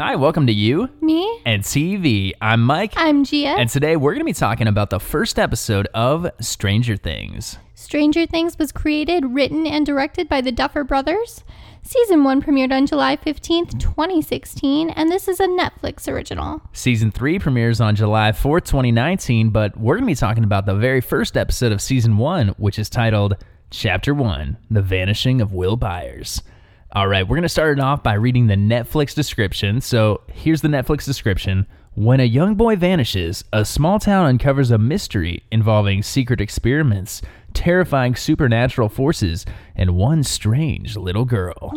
Hi, welcome to you Me? and TV. I'm Mike, I'm Gia. and today we're going to be talking about the first episode of Stranger Things. Stranger Things was created, written, and directed by the Duffer Brothers. Season 1 premiered on July 15th, 2016, and this is a Netflix original. Season 3 premieres on July 4th, 2019, but we're going to be talking about the very first episode of Season 1, which is titled Chapter 1 The Vanishing of Will Byers. All right, we're going to start it off by reading the Netflix description. So here's the Netflix description. When a young boy vanishes, a small town uncovers a mystery involving secret experiments, terrifying supernatural forces, and one strange little girl.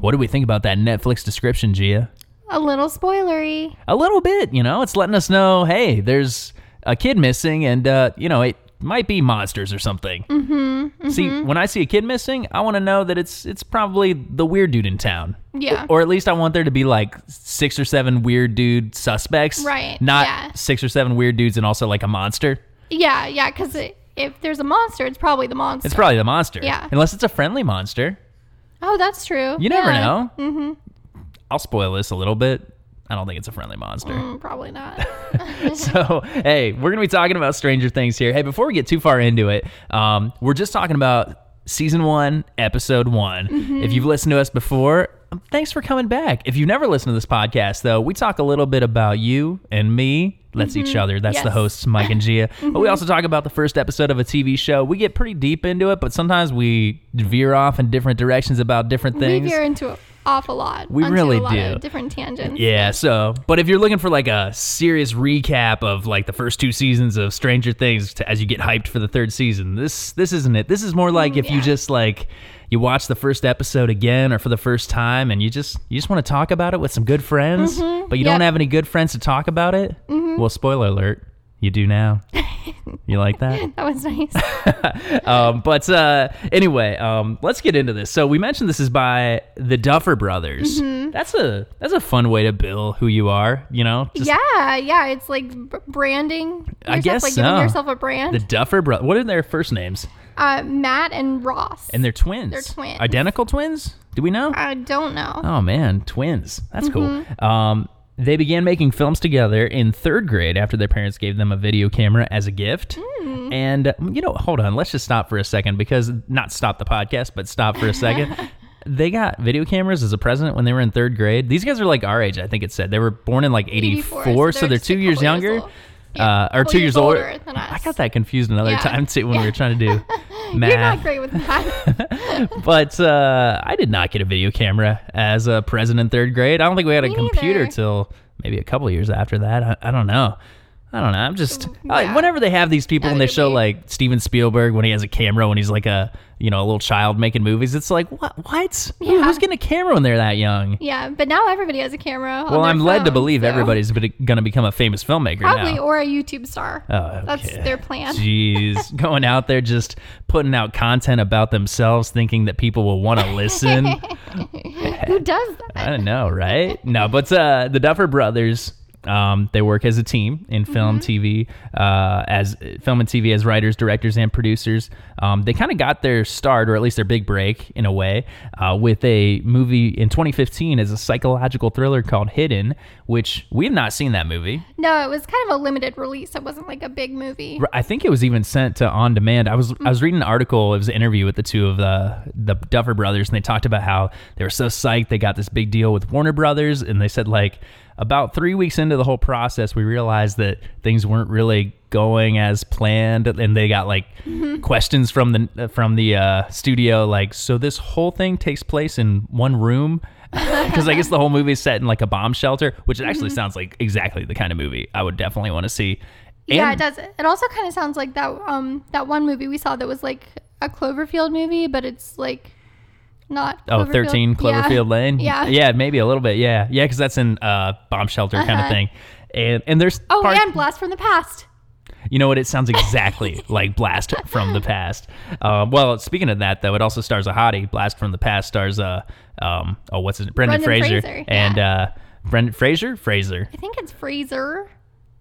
What do we think about that Netflix description, Gia? A little spoilery. A little bit, you know, it's letting us know, hey, there's a kid missing, and uh, you know, it might be monsters or something. Mm-hmm, See, when I see a kid missing, I want to know that it's it's probably the weird dude in town. Yeah. Or at least I want there to be like six or seven weird dude suspects. Right, Not yeah. six or seven weird dudes and also like a monster. Yeah, yeah, because if there's a monster, it's probably the monster. It's probably the monster. Yeah. Unless it's a friendly monster. oh, that's true. You never Yeah. know. Mm-hmm. I'll spoil this a little bit. I don't think it's a friendly monster. Mm, probably not. so hey we're gonna be talking about stranger things here. Hey before we get too far into it um, we're just talking about season one episode one. If you've listened to us before thanks for coming back. If you've never listened to this podcast though we talk a little bit about you and me that's each other. That's the hosts mike and gia. But we also talk about the first episode of a tv show. We get pretty deep into it but sometimes we veer off in different directions about different we things. veer into it off a lot. We really a lot do. Of different tangents. Yeah, so, but if you're looking for like a serious recap of like the first two seasons of Stranger Things to, as you get hyped for the third season, this this isn't it. This is more like mm, if you yeah. just just like you watch the first episode again or for the first time and you just you just want to talk about it with some good friends, mm-hmm. but you don't have any good friends to talk about it. Mm-hmm. Well, spoiler alert, you do now. You like that? That was nice. um, but uh, anyway, um, let's get into this. So we mentioned this is by the Duffer Brothers. Mm-hmm. That's a that's a fun way to bill who you are. You know, Just yeah, yeah. It's like branding. Yourself, I guess like so. giving yourself a brand. the Duffer Brothers. What are their first names? uh, Matt and Ross. And they're twins. They're twins. Identical twins? Do we know? I don't know. Oh man, twins. That's Mm-hmm. cool. Um, they began making films together in third grade after their parents gave them a video camera as a gift. Hmm. And uh, you know, hold on, let's just stop for a second because not stop the podcast, but stop for a second. they got video cameras as a present when they were in third grade. These guys are like our age, I think it said. They were born in like 84, 84, so they're, just two years younger. old. Yeah, Uh, or two years older. I got that confused another Yeah. time too when we were trying to do math You're not great with that. but uh, I did not get a video camera as a present in third grade. I don't think we had a computer neither. till maybe a couple years after that. I, I don't know. I don't know. I'm just I- whenever they have these people and they show me. like Steven Spielberg when he has a camera when he's like a you know a little child making movies. It's like what what Yeah. who's getting a camera when they're that young? yeah, but now everybody has a camera. Well, I'm led to believe so- everybody's going to become a famous filmmaker probably now. or a YouTube star. Oh, That's their plan. Jeez, going out there just putting out content about themselves, thinking that people will want to listen. Who does that? I don't know, right? No, but uh, the Duffer Brothers, um, they work as a team in film, TV, uh, as film and TV as writers, directors, and producers. Um, they kind of got their start, or at least their big break, in a way, uh, with a movie in 2015 as a psychological thriller called Hidden, which we have not seen that movie. No, it was kind of a limited release. It wasn't like a big movie. I think it was even sent to on demand. I was I was reading an article. It was an interview with the two of the the Duffer brothers, and they talked about how they were so psyched they got this big deal with Warner Brothers, and they said like about three weeks into the whole process, we realized that things weren't really going as planned, and they got like questions from the from the uh, studio, like, so this whole thing takes place in one room. Because I guess the whole movie is set in like a bomb shelter, which actually sounds like exactly the kind of movie I would definitely want to see. yeah, it does. It also kind of sounds like that um that one movie we saw that was like a Cloverfield movie, but it's like not. Oh, Cloverfield. 13 Cloverfield Yeah. Lane? Yeah. Yeah, maybe a little bit. Yeah. Yeah, because that's in uh, bomb shelter kind of Uh-huh. thing. And and there's Oh, and Blast from the Past. you know what? It sounds exactly like Blast from the Past. Uh, well, speaking of that, though, it also stars a hottie. Blast from the Past stars uh um oh what's his Brendan, Brendan Fraser, Fraser, and yeah. uh Brendan Fraser Fraser. I think it's Fraser.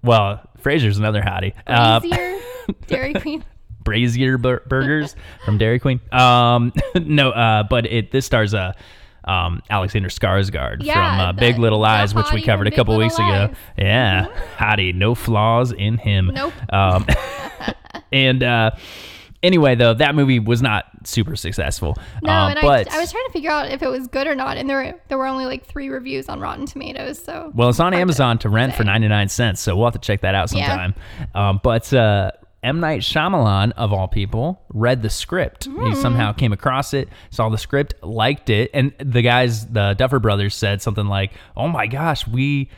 Well, Fraser's another hottie. Uh, Dairy Queen. Brazier bur- burgers from Dairy Queen. Um, no, uh, but it this stars uh, um, Alexander Skarsgård Yeah, from uh, the- Big Little Lies, which we covered a couple Little weeks ago. Lies. Yeah, hottie, no flaws in him. Nope. Um, and uh, anyway, though that movie was not super successful. No, um, and but I, I was trying to figure out if it was good or not, and there were, there were only like three reviews on Rotten Tomatoes. So Well, it's on hard to Amazon to rent for 99 cents, so we'll have to check that out Yeah. sometime. Um, but uh, M. Night Shyamalan, of all people, read the script. He Hmm. somehow came across it, saw the script, liked it, and the guys, the Duffer Brothers, said something like, "Oh my gosh, we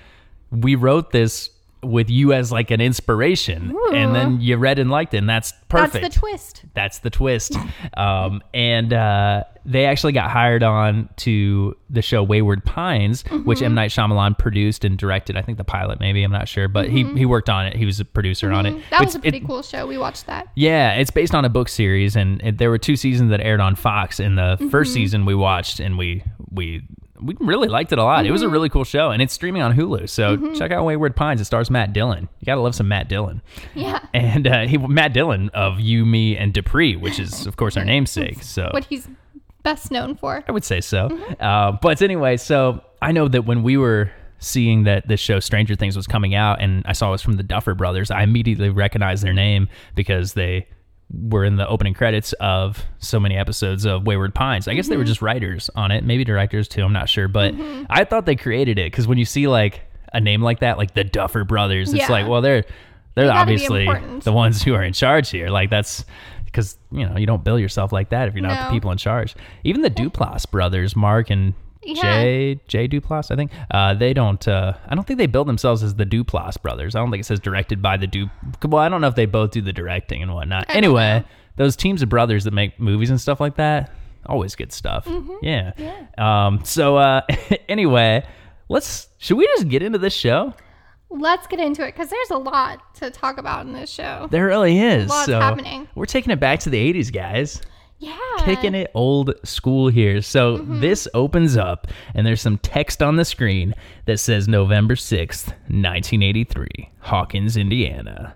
we wrote this." With you as like an inspiration, and then you read and liked it, and that's perfect. that's the twist. That's the twist. Um, and uh, they actually got hired on to the show Wayward Pines, which M. Night Shyamalan produced and directed. I think the pilot, maybe, I'm not sure, but he, he worked on it. He was a producer on it. That It's- was a pretty it- cool show. We watched that. yeah, it's based on a book series, and it, there were two seasons that aired on Fox. And the Mm-hmm. first season we watched, and we we we really liked it a lot. It was a Mm-hmm. really cool show, and it's streaming on Hulu. So check out Wayward Pines. It stars Matt Dillon. You gotta love some Matt Dillon. Yeah. And uh, he Matt Dillon of You, Me, and Dupree, which is of course our namesake. So What he's best known for. I would say so. Uh, but anyway, so I know that when we were seeing that this show Stranger Things was coming out, and I saw it was from the Duffer Brothers, I immediately recognized their name because they were in the opening credits of so many episodes of Wayward Pines. I guess they were just writers on it, maybe directors too. I'm not sure, but I thought they created it because when you see like a name like that, like the Duffer Brothers, it's Yeah. like, well, they're they're They obviously the ones who are in charge here. Like that's because you know you don't bill yourself like that if you're not the people in charge. Even the Duplass brothers, Mark and Yeah. Jay Jay Duplass, I think uh, they don't. Uh, I don't think they build themselves as the Duplass brothers. I don't think it says directed by the Du. Well, I don't know if they both do the directing and whatnot. don't Anyway, those teams of brothers that make movies and stuff like that, always good stuff. Mm-hmm. Yeah. Um. So uh, anyway, let's. Should we just get into this show? Let's get into it because there's a lot to talk about in this show. There really is. Lots so happening. we're taking it back to the '80s, guys. Yeah. kicking it old school here. So this opens up, and there's some text on the screen that says November 6th, 1983, Hawkins, Indiana.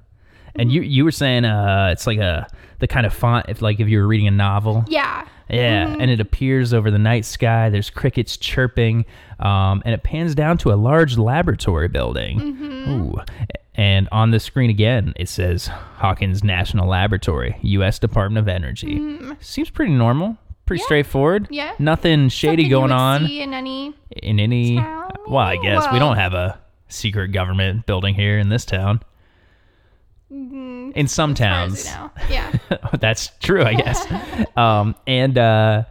And you you were saying uh, it's like a the kind of font if like if you were reading a novel. Yeah. Yeah, mm-hmm. and it appears over the night sky. There's crickets chirping, um, and it pans down to a large laboratory building. Mm-hmm. Ooh. And on the screen again, it says Hawkins National Laboratory, U.S. Department of Energy. Mm-hmm. Seems pretty normal, pretty Yeah. straightforward. Yeah. Nothing shady Something going on See in any. in any. town, Well, I guess we don't have a secret government building here in this town. In some Mm-hmm. as towns, far as we know. Yeah. that's true, I guess. um, and uh,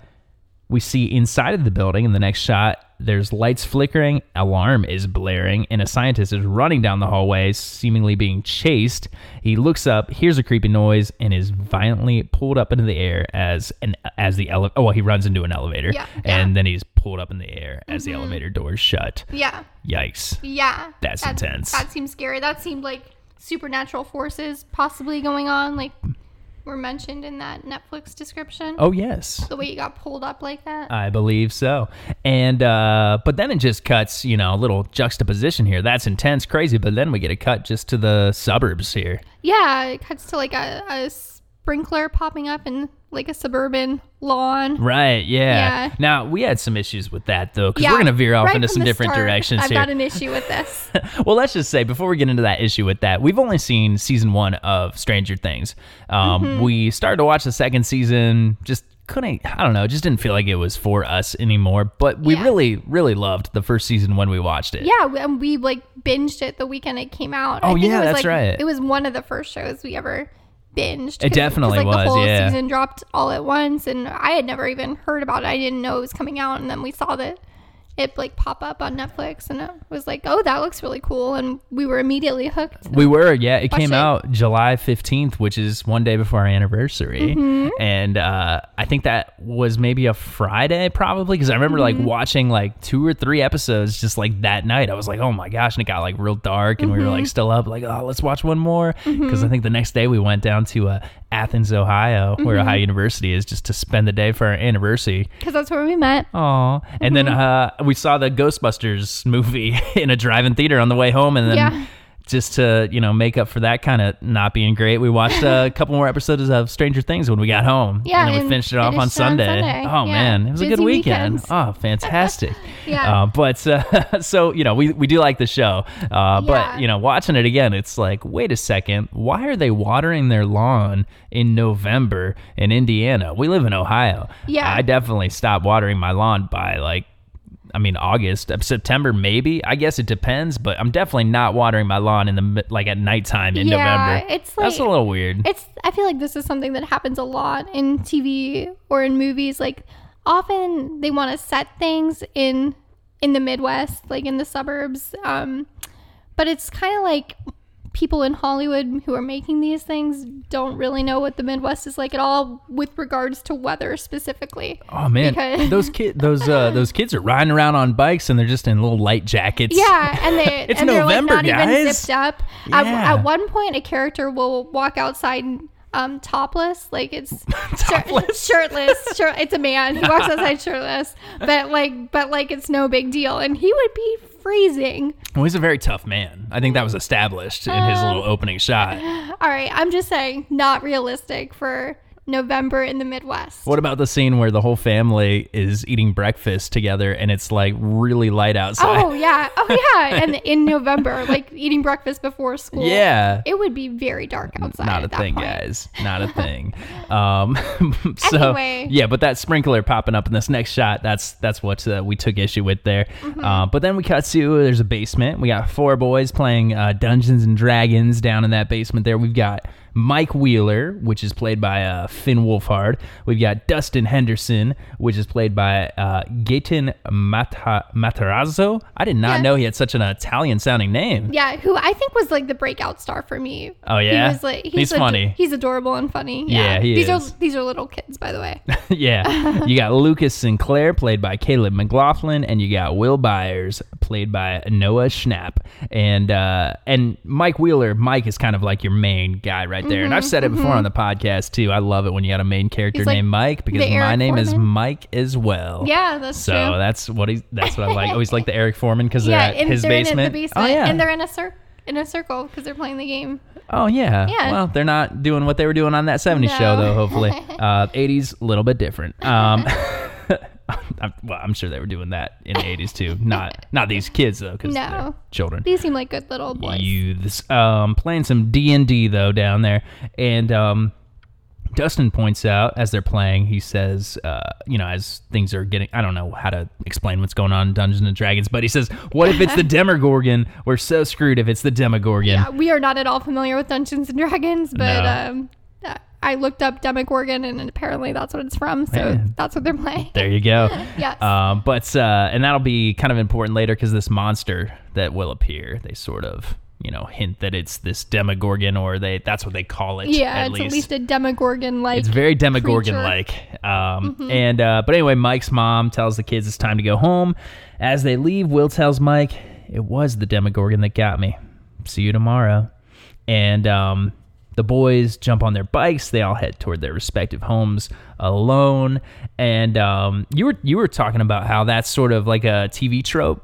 we see inside of the building in the next shot, there's lights flickering, alarm is blaring, and a scientist is running down the hallway, seemingly being chased. He looks up, hears a creepy noise, and is violently pulled up into the air as an as the ele- oh well, he runs into an elevator, Yeah, and yeah. Mm-hmm. then he's pulled up in the air as the elevator doors shut. yeah. Yikes! Yeah. That's That- intense. That seems scary. That seemed like supernatural forces possibly going on, like were mentioned in that Netflix description. Oh yes, The way you got pulled up like that. I believe so. And uh but then it just cuts, you know, a little juxtaposition here. That's intense, crazy, but then we get a cut just to the suburbs here. yeah, it cuts to like a, a sprinkler popping up in like a suburban lawn. Right, yeah. Yeah. Now, we had some issues with that though cuz Yeah, we're going to veer off right into some different start, directions I've here. got an issue with this. well, let's just say before we get into that issue with that, we've only seen season 1 of Stranger Things. Um Mm-hmm. we started to watch the second season just couldn't I don't know, just didn't feel like it was for us anymore, but we Yeah. really really loved the first season when we watched it. yeah, and we like binged it the weekend it came out. Oh, I think yeah, it was, that's like, right. It was one of the first shows we ever binged. It definitely like, was, The whole yeah. season dropped all at once, and I had never even heard about it. I didn't know it was coming out, and then we saw that it like pop up on Netflix, and it was like, oh, that looks really cool, and we were immediately hooked. We were, yeah. It came it. out July 15th, which is one day before our anniversary. Mm-hmm. And uh, I think that was maybe a Friday, probably, because I remember like Mm-hmm. watching like two or three episodes just like that night. I was like, oh my gosh. And it got like real dark, and we were Mm-hmm. like still up, like, oh, let's watch one more. Because I think the next day we went down to uh, Athens, Ohio, where Mm-hmm. Ohio University is, just to spend the day for our anniversary. Because that's where we met. Aw. And then Mm-hmm. uh, we saw the Ghostbusters movie in a drive-in theater on the way home, and then Yeah. Just to you know make up for that kind of not being great, we watched a couple more episodes of Stranger Things when we got home. Yeah, and then we finished it off on finished on Sunday. Sunday. Oh Yeah, man, it was a good weekend. weekends. Oh, fantastic. Yeah. Uh, but uh, so you know, we we do like the show, uh, but Yeah. you know, watching it again, it's like, wait a second, why are they watering their lawn in November in Indiana? We live in Ohio. Yeah. I definitely stopped watering my lawn by like. I mean August, uh, September, maybe. I guess it depends, but I'm definitely not watering my lawn in the like at nighttime in Yeah, November. it's that's a little weird. it's i feel like this is something that happens a lot in tv or in movies like often they want to set things in in the midwest like in the suburbs um but it's kind of like people in hollywood who are making these things don't really know what the midwest is like at all with regards to weather specifically Oh man, because- those kid, those uh, those kids are riding around on bikes and they're just in little light jackets. Yeah, and they It's and they're November, like not even guys. zipped up. At, Yeah. at one point, a character will walk outside um, topless, like it's shir- shirtless. Shir- it's a man. He walks outside shirtless, but like, but like it's no big deal, and he would be freezing. Well, he's a very tough man. I think that was established in his uh, little opening shot. All right, I'm just saying, not realistic for November in the Midwest. What about the scene where the whole family is eating breakfast together and it's like really light outside? Oh yeah, oh yeah, and in November, like eating breakfast before school. yeah. it would be very dark outside. Not a thing, point. guys. Not a thing. Um, so Anyway. yeah, but that sprinkler popping up in this next shot, that's that's what uh, we took issue with there. Mm-hmm. Uh, but then we cut to there's a basement. We got four boys playing uh, Dungeons and Dragons down in that basement. There we've got Mike Wheeler, which is played by uh, Finn Wolfhard. We've got Dustin Henderson, which is played by uh, Gaten Mata- Matarazzo. I did not Yeah. know he had such an Italian sounding name. Yeah, who I think was like the breakout star for me. Oh, yeah? he was like he's, He's ad- funny. He's adorable and funny. Yeah, Yeah, he these is. are these are little kids, by the way. yeah. You got Lucas Sinclair, played by Caleb McLaughlin, and you got Will Byers, played by Noah Schnapp. And uh, and Mike Wheeler, Mike is kind of like your main guy right there. and I've said it before on the podcast too. I love it when you got a main character Mm-hmm, like named Mike because my name is Mike as well. Yeah, that's So true. that's what he that's what I like. Always like the Eric Forman because they're yeah, at his they're basement. basement, Oh yeah. and they're in a cir- in a circle because they're playing the game. Oh yeah. Yeah. Well, they're not doing what they were doing on that '70s show though. Hopefully, uh, '80s a little bit different. Um, I'm, well, I'm sure they were doing that in the '80s too. Not not these kids though, because they're No. children. These seem like good little boys. Youths. Um, playing some D and D though down there, and um, Dustin points out as they're playing, he says, uh, you know, as things are getting, I don't know how to explain what's going on in Dungeons and Dragons, but he says, what if it's the Demogorgon? We're so screwed if it's the Demogorgon. Yeah, we are not at all familiar with Dungeons and Dragons, but No. um, I looked up Demogorgon, and apparently that's what it's from. So Yeah. that's what they're playing. There you go. Yes. Um, but uh, and that'll be kind of important later because this monster that will appear, they sort of you know hint that it's this Demogorgon, or they that's what they call it. yeah, at it's least. at least a Demogorgon like. It's very Demogorgon like. Um, Mm-hmm. And uh, but anyway, Mike's mom tells the kids it's time to go home. As they leave, Will tells Mike, "It was the Demogorgon that got me. See you tomorrow." And um, the boys jump on their bikes. They all head toward their respective homes alone. And um, you were you were talking about how that's sort of like a TV trope.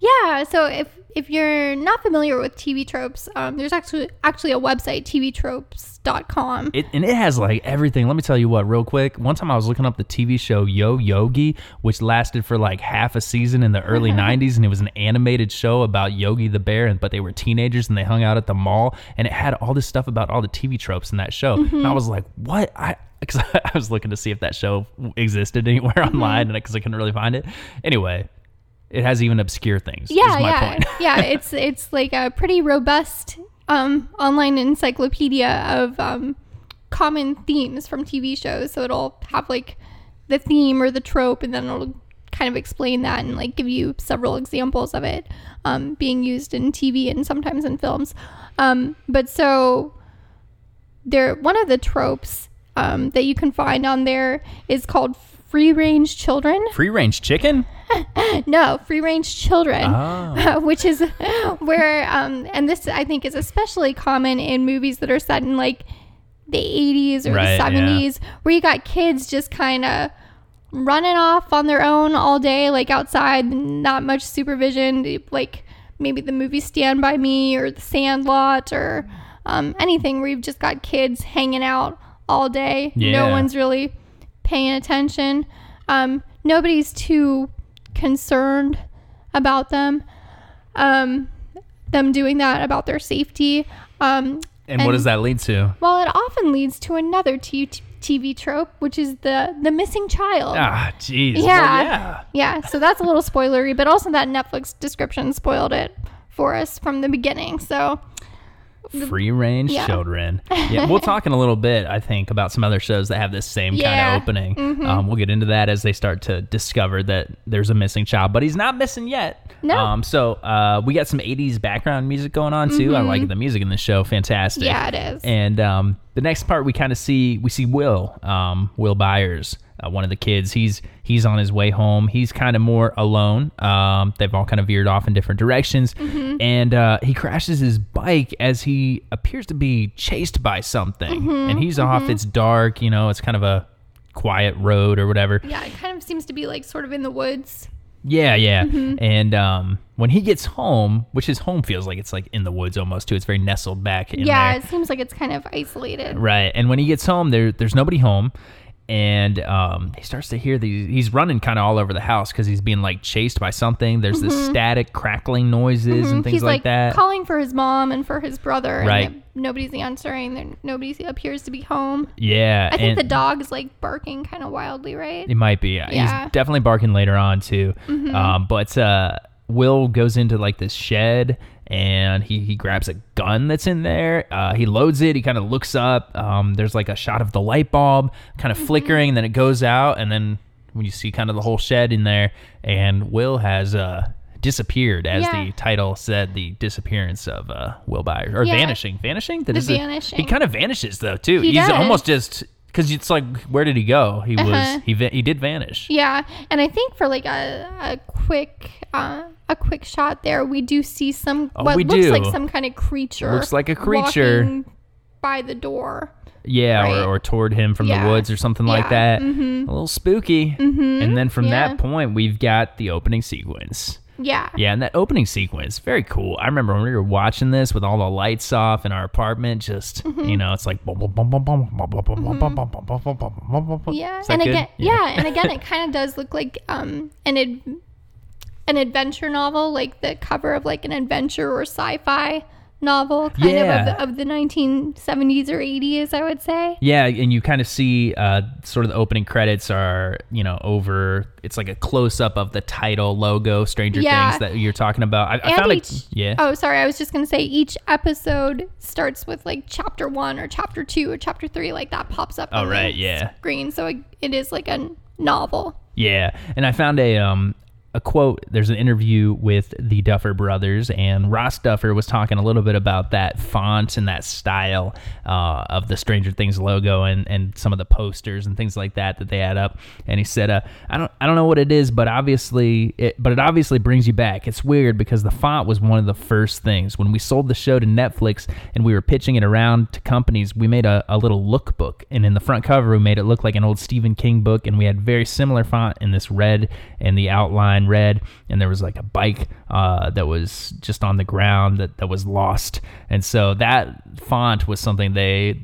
Yeah, so if if you're not familiar with TV tropes, um, there's actually actually a website, tvtropes.com. It, and it has like everything. Let me tell you what, real quick. One time I was looking up the TV show Yo Yogi, which lasted for like half a season in the early 90s. And it was an animated show about Yogi the bear, and but they were teenagers and they hung out at the mall. And it had all this stuff about all the TV tropes in that show. And I was like, what? I. Because I was looking to see if that show existed anywhere online, and because I couldn't really find it. Anyway, it has even obscure things. is yeah, my yeah, point. yeah. It's it's like a pretty robust um, online encyclopedia of um, common themes from TV shows. So it'll have like the theme or the trope, and then it'll kind of explain that and like give you several examples of it um, being used in TV and sometimes in films. Um, but so there, one of the tropes um, that you can find on there is called free range children. Free range chicken? No, free range children, Oh. which is where, um, and this I think is especially common in movies that are set in like the 80s or Right, the yeah. 70s, where you got kids just kind of running off on their own all day, like outside, not much supervision, like maybe the movie Stand By Me or The Sandlot or um, anything where you've just got kids hanging out all day. Yeah. No one's really paying attention. Um, nobody's too concerned about them. Um, them doing that about their safety. Um, And, what does that lead to? well, it often leads to another t- TV trope, which is the the missing child. Ah, jeez. Well, Yeah. yeah. Yeah, so that's a little spoilery, but also that Netflix description spoiled it for us from the beginning. So Free range Yeah. children. Yeah, we'll talk in a little bit, I think, about some other shows that have this same kind of opening. Mm-hmm. Um, we'll get into that as they start to discover that there's a missing child, but he's not missing yet. No. Um, so uh, we got some 80s background music going on too. I like the music in the show. Fantastic. Mm-hmm. yeah, it is. And um, the next part, we kind of see we see Will, um, Will Byers, uh, one of the kids. He's he's on his way home. He's kind of more alone. Um, they've all kind of veered off in different directions, Mm-hmm. and uh, he crashes his bike as he appears to be chased by something. Mm-hmm. And he's off. It's dark. You know, it's kind of a quiet road or whatever. yeah, it kind of seems to be like sort of in the woods. Yeah, yeah. Mm-hmm. And um, when he gets home, which his home feels like it's like in the woods almost too. It's very nestled back in yeah, there. it seems like it's kind of isolated. Right. And when he gets home, there there's nobody home. And um, he starts to hear these. He's running kind of all over the house because he's being like chased by something. There's this static, crackling noises and things Mm-hmm. He's like, like, that. calling for his mom and for his brother, Right. and nobody's answering. There, nobody appears to be home. yeah. I think and the dog is like barking kind of wildly, right? It might be. Yeah. Mm-hmm. He's definitely barking later on too. Um, but uh, Will goes into like this shed and he, he grabs a gun that's in there. Uh, he loads it. He kind of looks up. Um, there's like a shot of the light bulb kind Mm-hmm. of flickering, and then it goes out, and then when you see kind of the whole shed in there, and Will has uh, disappeared, as Yeah. the title said, the disappearance of uh, Will Byers or Yeah. vanishing, vanishing. That The is a- vanishing. he kind of vanishes though too. He He's does. almost just because it's like where did he go? He Uh-huh. was he he did vanish. Yeah, and I think for like a, a quick uh, a quick shot there, we do see some Oh, what we looks do. like some kind of creature. Looks like a creature. by the door. Yeah, Right. or, or toward him from Yeah. the woods or something like Yeah. that. Mhm. A little spooky. Mm-hmm. And then from Yeah. that point, we've got the opening sequence. Yeah. Yeah, and that opening sequence, very cool. I remember when we were watching this with all the lights off in our apartment, just mm-hmm. you know, it's like mm-hmm. Yeah, and good? again yeah. yeah, and again it kind of does look like um an ad- an adventure novel, like the cover of like an adventure or sci-fi novel, kind Yeah. of of, of the 1970s or 80s, I would say. Yeah, and you kind of see uh, sort of the opening credits are, you know, over. It's like a close up of the title logo, Stranger Yeah. Things that you're talking about. I, I found each, it. Yeah. Oh, sorry. I was just gonna say each episode starts with like chapter one or chapter two or chapter three, like that pops up. Oh, on the right, yeah. Screen, so it, it is like a novel. Yeah, and I found a um a quote. There's an interview with the Duffer Brothers, and Ross Duffer was talking a little bit about that font and that style uh, of the Stranger Things logo and, and some of the posters and things like that that they had up. And he said, uh, "I don't I don't know what it is, but obviously it but it obviously brings you back. It's weird because the font was one of the first things when we sold the show to Netflix and we were pitching it around to companies. We made a, a little lookbook, and in the front cover we made it look like an old Stephen King book, and we had very similar font in this red and the outline red, and there was like a bike uh, that was just on the ground that, that was lost, and so that font was something they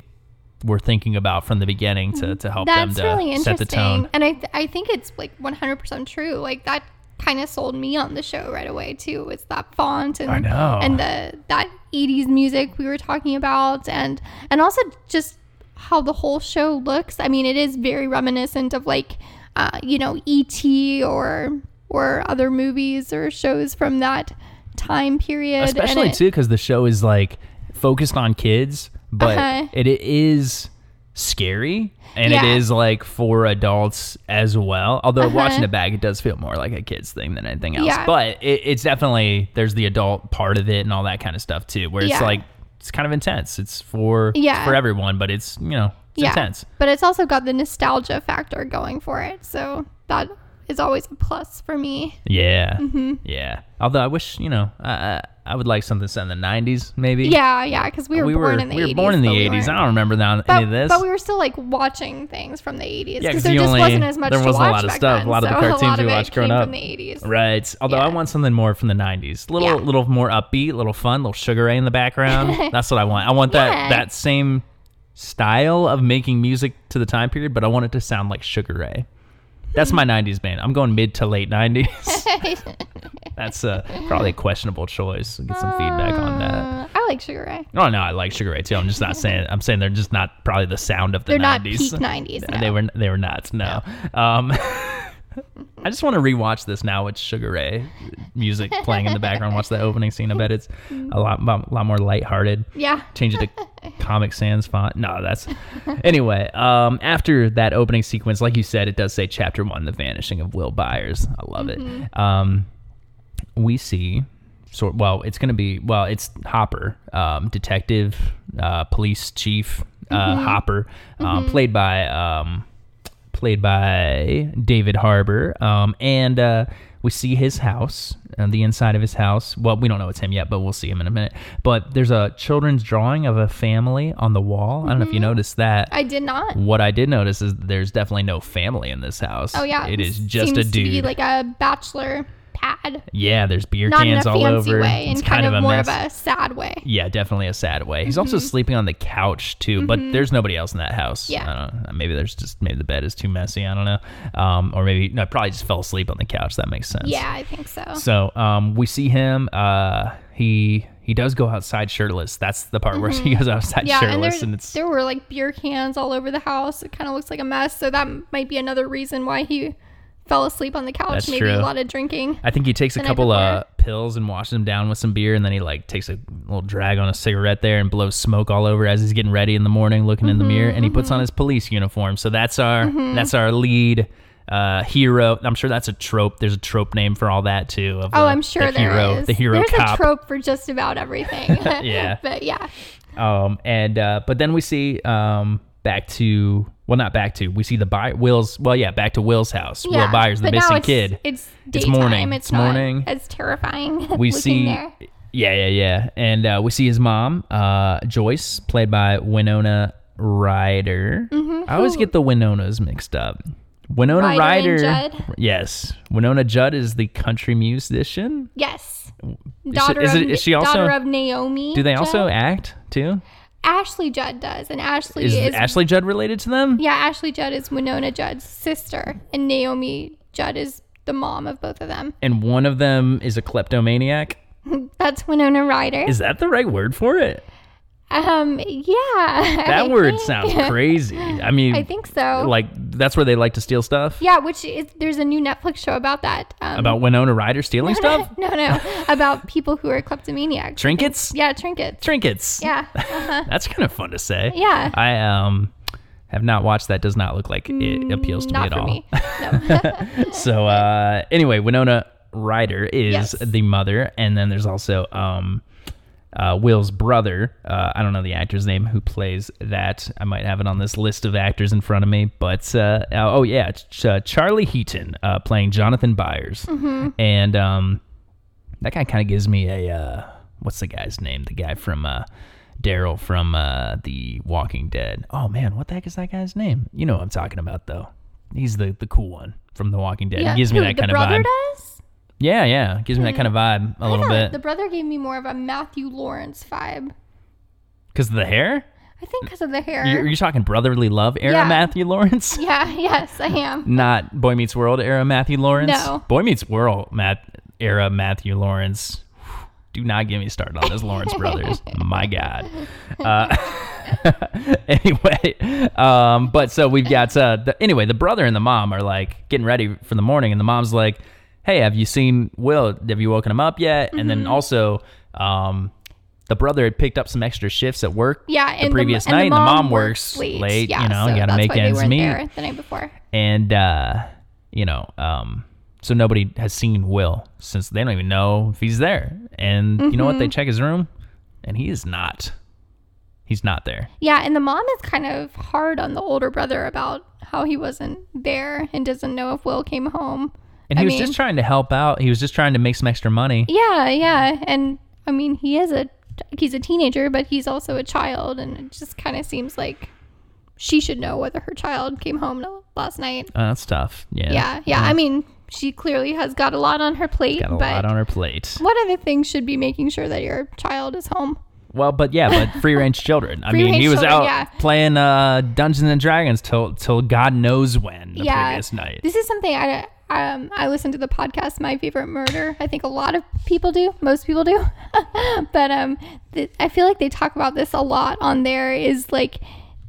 were thinking about from the beginning to, to help That's them to really set the tone. and I th- I think it's like 100% true. Like that kind of sold me on the show right away too. It's that font and I know. and the that 80s music we were talking about, and and also just how the whole show looks. I mean, it is very reminiscent of like uh, you know E.T. or or other movies or shows from that time period. especially it- too because the show is like focused on kids but Uh-huh. it, it is scary and it Yeah. is like for adults as well although Uh-huh. watching it back it does feel more like a kids thing than anything else Yeah. but it, it's definitely there's the adult part of it and all that kind of stuff too where it's Yeah. like it's kind of intense it's for it's for everyone but it's you know it's intense But it's also got the nostalgia factor going for it. So that is always a plus for me. Yeah, Mm-hmm. yeah. Although I wish, you know, I, I would like something set in the '90s, maybe. Yeah, yeah, because we were we born were in the we 80s. were born in the but we '80s. I don't remember that, But, any of this. but we were still like watching things from the 80s Yeah, because 'cause there just only- wasn't as much there wasn't a lot of stuff, then, a lot of the cartoons lot we watched growing up. from the 80s. Right. Although I want something more from the '90s, little Yeah. little more upbeat, a little fun, little Sugar Ray in the background. That's what I want. I want that Yeah. that same style of making music to the time period, but I want it to sound like Sugar Ray. That's my '90s band. I'm going mid to late '90s. That's uh, probably a questionable choice. Get some feedback on that. Uh, I like Sugar Ray. Oh no, I like Sugar Ray too. I'm just not saying. I'm saying they're just not probably the sound of the They're not 90s. peak 90s. No. They were they were not. No. Um, I just want to rewatch this now with Sugar Ray music playing in the background. Watch the opening scene. I bet it's a lot a lot more lighthearted. Yeah. Change it to Comic Sans font. No, that's anyway. Um, after that opening sequence, like you said, it does say Chapter One: The Vanishing of Will Byers. I love Mm-hmm. it. Um, we see sort well it's going to be well it's hopper um, detective uh, police chief uh, Mm-hmm. hopper um, played by um, played by david harbour um, and uh, we see his house uh, the inside of his house. Well we don't know it's him yet but we'll see him in a minute. But there's a children's drawing of a family on the wall. I don't know if you noticed that. Mm-hmm. I did not. what i did notice is there's definitely no family in this house. Oh yeah. it is just Seems a To dude. be like a bachelor pad. yeah there's beer Not in a cans all fancy over way, it's and kind, of, a more mess. of a sad way. Yeah, definitely a sad way. He's also sleeping on the couch too, but there's nobody else in that house. Mm-hmm. Yeah. I don't know. Maybe there's just maybe the bed is too messy. I don't know. Um, or maybe no, probably just fell asleep on the couch. That makes sense. Yeah, I think so. So um, we see him. Uh, he he does go outside shirtless. That's the part where he goes outside Mm-hmm. Yeah, and, shirtless, there's, and, it's there were like beer cans all over the house. It kind of looks like a mess. So that might be another reason why he fell asleep on the couch. That's Maybe true. a lot of drinking. I think he takes a couple uh, pills and washes them down with some beer, and then he like takes a little drag on a cigarette there and blows smoke all over as he's getting ready in the morning, looking in the mirror, and he puts Mm-hmm. on his police uniform. So that's our that's our lead uh, hero. I'm sure that's a trope. There's a trope name for all that too. Of Oh, the, I'm sure the there hero, is. the hero There's cop. a trope for just about everything. Yeah. but yeah. Um, and uh, but then we see um back to well, not back to we see the By- Will's well, yeah, back to Will's house. yeah. Will Byers, the missing it's, kid. It's It's morning. It's, It's morning. as terrifying. we see there. yeah yeah yeah and uh, we see his mom uh, joyce played by winona ryder i always get the winonas mixed up winona Mm-hmm. Ryder ryder, Judd? yes wynonna judd is the country musician Yes. Is Daughter is of it- is she also- daughter of Naomi. do they also act too Ashley Judd does, and Ashley is, is, ashley judd related to them yeah. Ashley Judd is Wynonna Judd's sister, and Naomi Judd is the mom of both of them. and one of them is a kleptomaniac That's Winona Ryder. is that the right word for it um, yeah. that I word think- sounds crazy i mean I think so. like that's where they like to steal stuff yeah, which is there's a new Netflix show about that. Um, about winona ryder stealing stuff no, no, about people who are kleptomaniacs. trinkets Yeah, trinkets. trinkets. Yeah, uh-huh. That's kind of fun to say. Yeah. I um have not watched that. Does not look like it appeals to not me at all. me. No. So uh anyway, Winona Ryder is Yes. the mother, and then there's also um uh, Will's brother. Uh, I don't know the actor's name who plays that. I might have it on this list of actors in front of me. But uh, oh yeah, Ch- uh, Charlie Heaton uh, playing Jonathan Byers, Mm-hmm. and um, that guy kind of gives me a uh, what's the guy's name? The guy from uh, Daryl from uh, The Walking Dead. Oh man, what the heck is that guy's name? You know what I'm talking about though. He's the the cool one from The Walking Dead. yeah. He gives me Who, that kind of vibe. does. Yeah, yeah, gives me that kind of vibe a little bit The brother gave me more of a Matthew Lawrence vibe. because of the hair. I think because of the hair. You're, you're talking brotherly love era Yeah. Matthew Lawrence, yeah, yes, I am. not Boy Meets World era Matthew Lawrence. No. Boy Meets World Matt era Matthew Lawrence. Do not get me started on those Lawrence brothers. My God. Uh, anyway, um, but so we've got uh, the, anyway. The brother and the mom are like getting ready for the morning, and the mom's like, "Hey, have you seen Will? Have you woken him up yet?" And Mm-hmm. then also, um, the brother had picked up some extra shifts at work. Yeah, the and previous and night, and the mom works works late. Yeah, you know, so you got to make ends meet the night before. and uh, you know, um, so nobody has seen Will since they don't even know if he's there. And you know what? Mm-hmm. They check his room, and he is not. He's not there. Yeah, and the mom is kind of hard on the older brother about how he wasn't there and doesn't know if Will came home. And he I was mean- just trying to help out. He was just trying to make some extra money. Yeah, yeah, and I mean, he is a he's a teenager, but he's also a child, and it just kind of seems like she should know whether her child came home last night. Uh, that's tough. Yeah. Yeah, yeah. I mean, she clearly has got a lot on her plate. Got a but lot on her plate. what other things should be making sure that your child is home? Well, but yeah, but free range children. I mean, he was children, out yeah. playing uh, Dungeons and Dragons till till God knows when the yeah, previous night. this is something I um I listened to the podcast My Favorite Murder. I think a lot of people do, most people do, but um, th- I feel like they talk about this a lot on there. Is like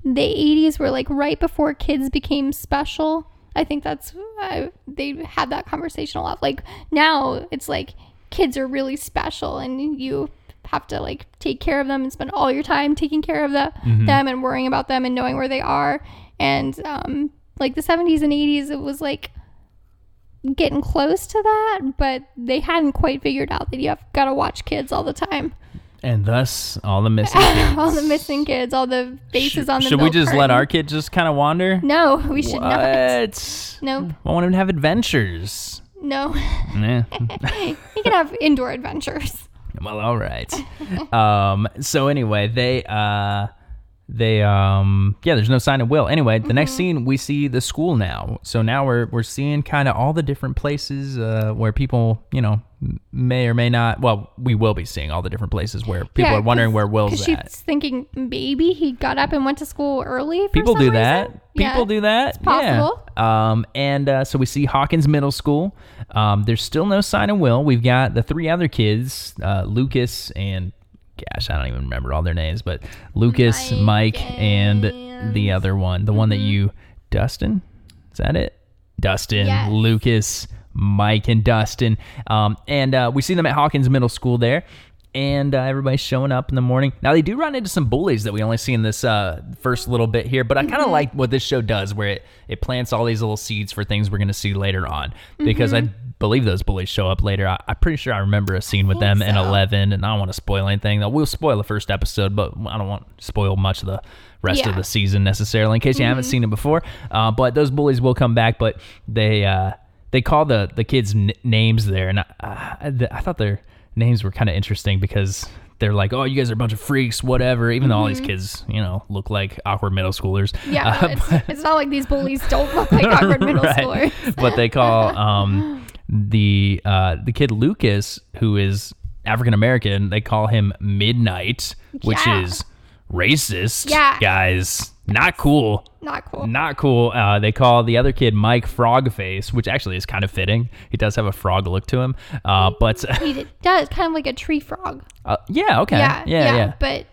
the '80s were like right before kids became special. I think that's I, they had that conversation a lot. Like now, it's like kids are really special, and you have to like take care of them and spend all your time taking care of the, them and worrying about them and knowing where they are. And um, like the 70s and 80s, it was like getting close to that, but they hadn't quite figured out that you have got to watch kids all the time. and thus, all the missing kids. all the missing kids, all the faces on the Should we just let our kid just kind of wander? No, we should not. What? Nope. I want him to have adventures. No. Yeah. you can have indoor adventures. Well, all right. um, so anyway, they uh they um yeah, there's no sign of Will. Anyway, the next scene we see the school now. So now we're we're seeing kind of all the different places uh where people, you know, may or may not well, we will be seeing all the different places where people Yeah, are wondering where Will's she's at. thinking maybe he got up and went to school early. People do reason. that. Yeah. People do that. possible. Yeah. Um, and uh, so we see Hawkins Middle School. Um, there's still no sign of Will. We've got the three other kids, uh, Lucas and gosh, I don't even remember all their names, but Lucas, Mike, Mike and, and- the other one, the one that you, Dustin, is that it? Dustin, Yes. Lucas, Mike, and Dustin. Um, and uh, we see them at Hawkins Middle School there. And uh, everybody's showing up in the morning. Now they do run into some bullies that we only see in this uh, first little bit here, but I kind of like what this show does, where it, it plants all these little seeds for things we're going to see later on. Because I believe those bullies show up later. I, I'm pretty sure I remember a scene with them in 11, and I don't want to spoil anything. Though we'll spoil the first episode, but I don't want to spoil much of the rest of the season necessarily in case you haven't seen it before. Uh, but those bullies will come back, but they uh, they call the the kids n- names there, and I, I, I thought their names were kind of interesting because. They're like, oh, you guys are a bunch of freaks, whatever. Even though all these kids, you know, look like awkward middle schoolers. Yeah, Uh, it's, it's not like these bullies don't look like awkward middle Right. schoolers. but they call um, the uh, the kid Lucas, who is African American, they call him Midnight, which Yeah. is racist. Yeah. guys, not cool. Not cool. Not cool. Uh, they call the other kid Mike Frogface, which actually is kind of fitting. He does have a frog look to him. Uh, but He does kind of like a tree frog. uh, yeah, okay, Yeah, yeah, yeah. But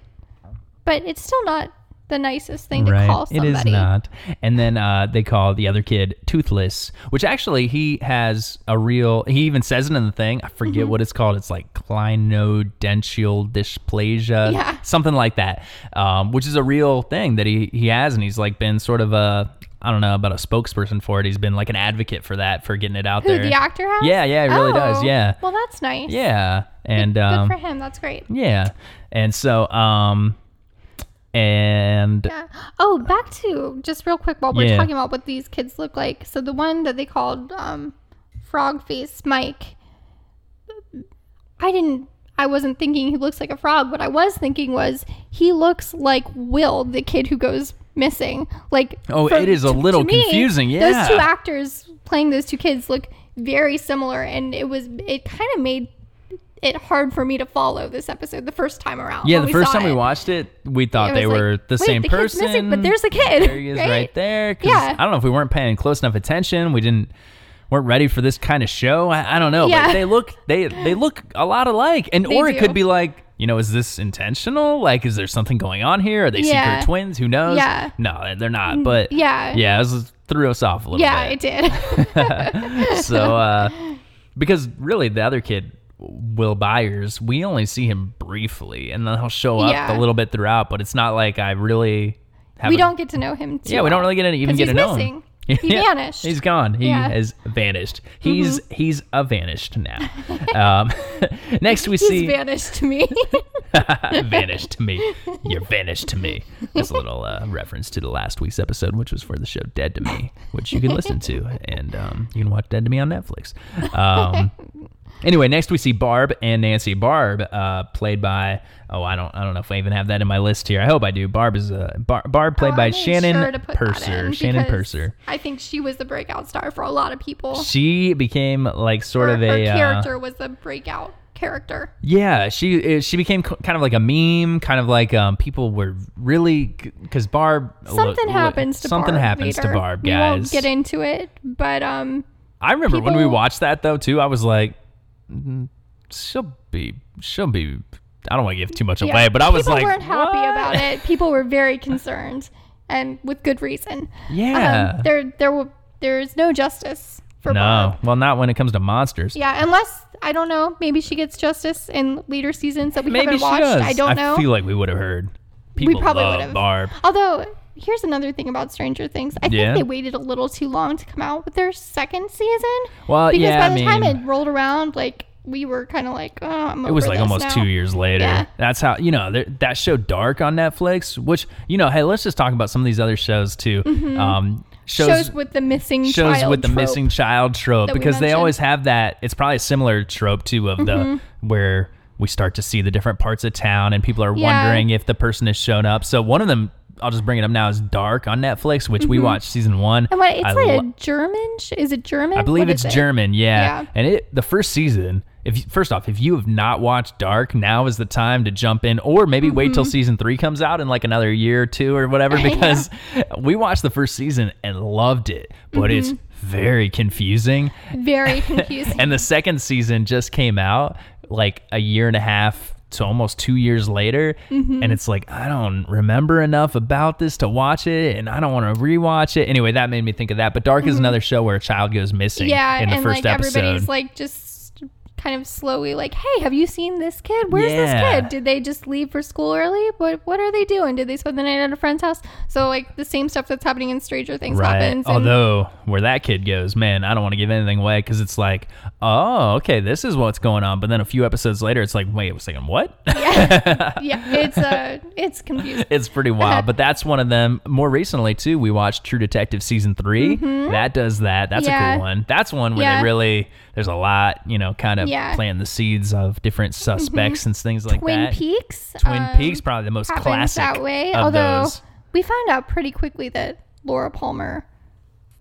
but it's still not the nicest thing to call It somebody. is not. And then uh, they call the other kid Toothless, which actually he has a real. He even says it in the thing. I forget Mm-hmm. what it's called. It's like cleidocranial dysplasia, Yeah. something like that, um, which is a real thing that he he has, and he's like been sort of a. I don't know about a spokesperson for it. He's been like an advocate for that, for getting it out Who there. the actor has? Yeah, yeah, he really does, Oh, yeah. Well, that's nice. Yeah, and Good um, for him. That's great. yeah, and so um, and Yeah. Oh, back to just real quick while we're Yeah. talking about what these kids look like. So the one that they called um, Frog Face Mike, I didn't. I wasn't thinking he looks like a frog. What I was thinking was he looks like Will, the kid who goes missing. Like Oh, for- it is a little me, confusing, yeah. those two actors playing those two kids look very similar, and it was it kind of made it hard for me to follow this episode the first time around. Yeah, the first time we watched it, we thought It they like, were the same the person. missing, but there's a kid, There he is right? right, there. Yeah. I don't know if we weren't paying close enough attention. We didn't weren't ready for this kind of show. I, I don't know. Yeah. But they look they they look a lot alike. And They or it do. could be like, you know, is this intentional? Like, is there something going on here? Are they Yeah. secret twins? Who knows? Yeah. Mm, No, they're not. But yeah. yeah, it was, threw us off a little Yeah, bit it did. so uh because really the other kid will byers we only see him briefly and then he'll show up Yeah. a little bit throughout but it's not like i really have we don't get to know him. Too yeah we don't really get to even get to he's know missing. him He Yeah, vanished. he's gone he Yeah. Mm-hmm. has vanished he's he's a vanished now um next we He's see vanished to me. vanished to me. You're vanished to me. That's a little uh, reference to the last week's episode, which was for the show Dead to Me, which you can listen to, and um, you can watch Dead to Me on Netflix. Um, Anyway, next we see Barb and Nancy. Barb, uh, played by oh I don't I don't know if I even have that in my list here. I hope I do. Barb is uh, Bar- Barb played Oh, by Shannon sure to put that Purser. Shannon Purser. I think she was the breakout star for a lot of people. She became like sort her, of her a uh, character was the breakout character. Yeah, she uh, she became kind of like a meme, kind of like um people were really because Barb Something look- happens to Barb something Barb happens later. to Barb, We guys. won't get into it, but um, I remember when we watched that though too. I was like, she'll be she'll be. I don't want to give too much yeah, away, but I was like, people weren't happy "What?" about it. People were very concerned, and with good reason. Yeah. um, there there will there's no justice for no, Barb. well, not when it comes to monsters. Yeah, unless I don't know, maybe she gets justice in later seasons that we Maybe haven't she watched. does. I don't know. I feel like we would have heard. People we probably love would've. Barb. Although, here's another thing about Stranger Things. I Yeah? think they waited a little too long to come out with their second season. Well, because yeah, by I the time it rolled around, like we were kind of like, oh, I'm It was like almost now. two years later. Yeah. That's how you know that show Dark on Netflix. Which you know, hey, let's just talk about some of these other shows too. Um, shows, Mm-hmm. Shows, with the missing shows child with the trope. missing child trope because they always have that. It's probably a similar trope too of the Mm-hmm. where we start to see the different parts of town and people are Yeah. wondering if the person has shown up. So one of them. I'll just bring it up now. Is Dark on Netflix, which we watched season one. Mm-hmm. And what? It's I like lo- a German. sh- Is it German? I believe What it's is it? German, yeah. Yeah. And it the first season. If you, first off, if you have not watched Dark, now is the time to jump in, or maybe wait Mm-hmm. till season three comes out in like another year or two or whatever. Because we watched the first season and loved it, but it's Mm-hmm. very confusing. Very confusing. And the second season just came out like a year and a half to almost two years later. Mm-hmm. And it's like, I don't remember enough about this to watch it and I don't want to rewatch it. Anyway, that made me think of that. But Dark is another show where a child goes missing Mm-hmm. yeah, in the and first like episode. everybody's like just kind of slowly like, hey, have you seen this kid? Where's Yeah. this kid? Did they just leave for school early? What what are they doing? Did they spend the night at a friend's house? So like the same stuff that's happening in Stranger Things Right. happens. Although where that kid goes, man, I don't want to give anything away because it's like, oh, okay, this is what's going on. But then a few episodes later, it's like, wait a second, what? yeah, yeah, it's uh, it's confusing. it's pretty wild. but that's one of them. More recently too, we watched True Detective season 3 That does that. That's a Mm-hmm. Cool one. That's one where Yeah. they really there's a lot, you know, kind of Yeah. Mm-hmm. planting the seeds of different suspects and things like Twin that. Twin Peaks. Twin um, Peaks probably the most classic that way. Although those. we found out pretty quickly that Laura Palmer.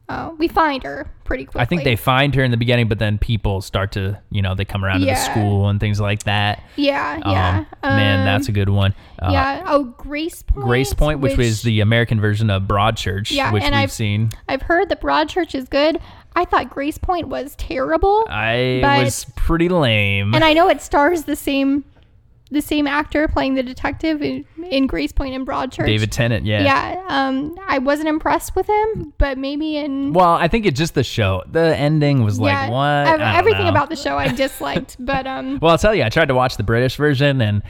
Uh, we find her pretty quickly. I think they find her in the beginning, but then people start to, you know, they come around to the school and things like that. Yeah, yeah. Um, man, Um, that's a good one. Uh, yeah. Oh, Gracepoint. Grace Point, which, was the American version of Broadchurch, Yeah, which we've I've- seen. I've heard that Broadchurch is good. I thought Gracepoint was terrible, I but- was pretty lame. and I know it stars the same, the same actor playing the detective in, in Gracepoint and Broadchurch. David Tennant, yeah. Yeah. Um, I wasn't impressed with him, but maybe in Well, I think it's just the show. The ending was like, yeah, what? ev- everything know. about the show I disliked, but um, Well, I'll tell you, I tried to watch the British version, and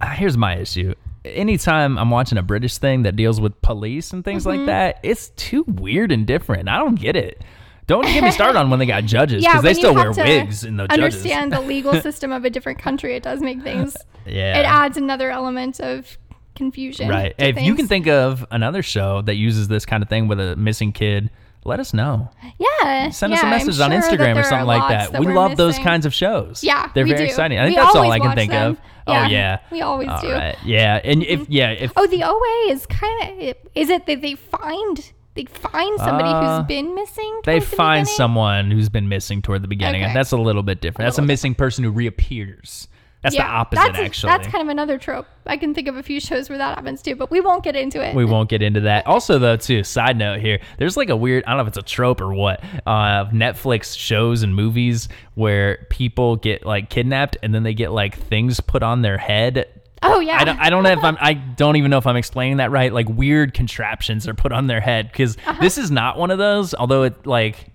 uh, here's my issue. Anytime I'm watching a British thing that deals with police and things Mm-hmm. like that, it's too weird and different. I don't get it. Don't get me started on when they got judges yeah, because they still wear wigs in the judges. understand the legal system of a different country, it does make things. Yeah. It adds another element of confusion. Right. If you can think of another show that uses this kind of thing with a missing kid, let us know. yeah, Send us yeah, a I'm message on sure that Instagram or something like lots that. we love those kinds of shows. Yeah, they're very do. exciting. I think We that's all I can think them. of. Oh, yeah, Oh yeah, we always All do. right. Yeah, and if mm-hmm. yeah, if Oh, the OA is kind of. Is it that they find they find somebody Uh, who's been missing? they the find beginning? someone who's been missing toward the beginning, Okay. that's a little bit different. That's a little missing person who reappears. That's the opposite, that's, actually. That's kind of another trope. I can think of a few shows where that happens too, but we won't get into it. we won't get into that. Also, though, too, side note here, there's like a weird, I don't know if it's a trope or what, uh, Netflix shows and movies where people get like kidnapped and then they get like things put on their head. Oh yeah. I don't, I don't know if I'm, I don't even know if I'm explaining that right. Like weird contraptions are put on their head because Uh-huh. this is not one of those, although it like,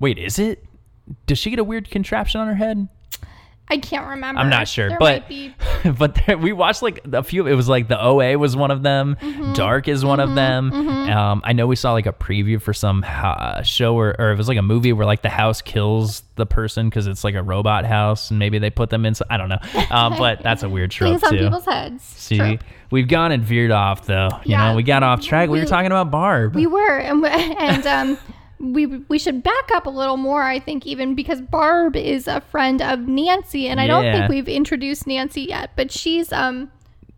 wait, is it? Does she get a weird contraption on her head? I can't remember. I'm not sure, There but but there, we watched like a few. It was like the OA was one of them. Mm-hmm. Dark is one of them. Um, I know we saw like a preview for some uh, show or, or it was like a movie where like the house kills the person because it's like a robot house and maybe they put them in. I don't know, um, but that's a weird trope things on too. people's heads. See, Trope. we've gone and veered off though. You Yeah. know, we got off track. We, were talking about Barb. We were, and, we- and um, we we should back up a little more. I think even because Barb is a friend of Nancy, and I don't Yeah. think we've introduced Nancy yet, but she's um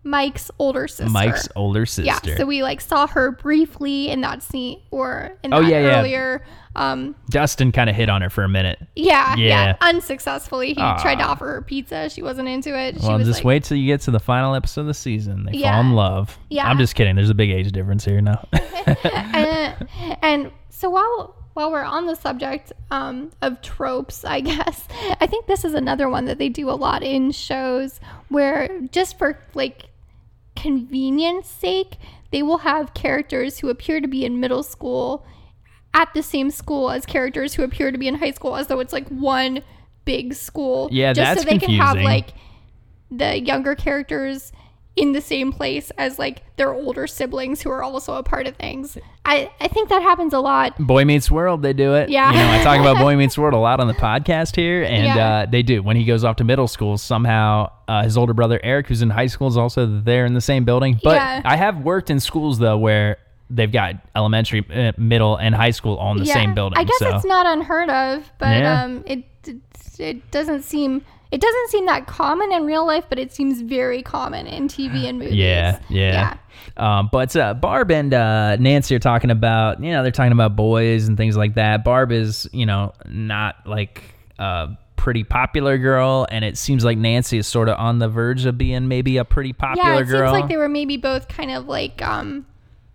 Mike's older sister. Mike's older sister. yeah. So we like saw her briefly in that scene or in Oh, that yeah, yeah. earlier. Um, Dustin kind of hit on her for a minute. yeah, yeah, Yeah. Unsuccessfully, he tried to offer her pizza. She wasn't into it. She Well, was just like, wait till you get to the final episode of the season. They Yeah. fall in love. Yeah. I'm just kidding. There's a big age difference here now. and, and so while while we're on the subject um, of tropes, I guess I think this is another one that they do a lot in shows where just for like convenience sake, they will have characters who appear to be in middle school at the same school as characters who appear to be in high school, as though it's like one big school. Yeah, just that's so they can have like the younger characters in the same place as like their older siblings who are also a part of things. I, I think that happens a lot. Boy Meets World, they do it. Yeah. You know, I talk about Boy Meets World a lot on the podcast here, and Yeah. uh, they do. When he goes off to middle school, somehow uh, his older brother Eric, who's in high school, is also there in the same building. But Yeah. I have worked in schools though where they've got elementary, uh, middle, and high school all in the same building. I guess so. it's not unheard of, but Yeah. um, it it doesn't seem it doesn't seem that common in real life, but it seems very common in TV and movies. Yeah, yeah. Um, but uh, Barb and uh, Nancy are talking about, you know, they're talking about boys and things like that. Barb is, you know, not like a pretty popular girl, and it seems like Nancy is sort of on the verge of being maybe a pretty popular girl. yeah, it girl. seems like they were maybe both kind of like um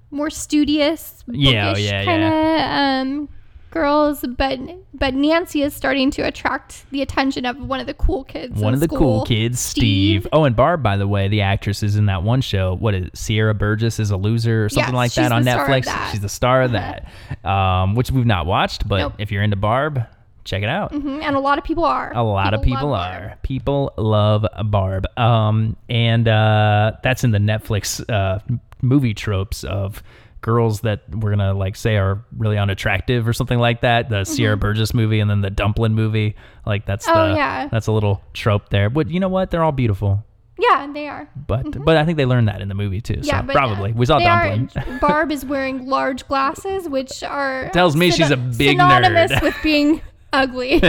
more studious, Yeah, oh, yeah, kind of um girls, but but Nancy is starting to attract the attention of one of the cool kids. One of the school, cool kids, Steve. Oh, and Barb, by the way, the actress is in that one show. What is it, Sierra Burgess is a loser or something Yes, like that on the star of Netflix? that. Uh-huh. She's the star of that, um, which we've not watched. But Nope. if you're into Barb, check it out. Mhm, and a lot of people are. A lot of people are. Barb. People love Barb. Um, and uh, that's in the Netflix uh, movie tropes of girls that we're gonna like say are really unattractive or something like that. The Sierra Burgess movie and then the Dumplin movie. Like that's Mm-hmm. Oh, the yeah. that's a little trope there. But you know what? They're all beautiful. Yeah, they are. But but I think they learned that in the movie too. Mm-hmm. Yeah, so but probably uh, we saw they Dumplin. Are, Barb is wearing large glasses, which are Tells me she's a big synonymous nerd. with being ugly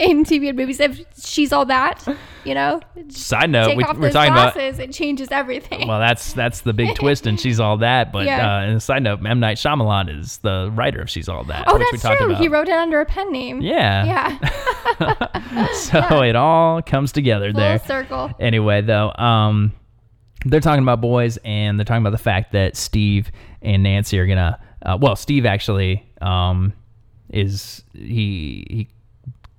in TV and movies. If she's all that, you know, Side note, we, We're talking about it changes everything. Well, that's that's the big twist, and she's all that. But Yeah. uh, and side note, M Night Shyamalan is the writer of She's All That, oh, which that's true. He wrote it under a pen name. yeah, Yeah. So it all comes together Full there. circle. Anyway, though, um, they're talking about boys, and they're talking about the fact that Steve and Nancy are gonna. Uh, well, Steve actually um, is he he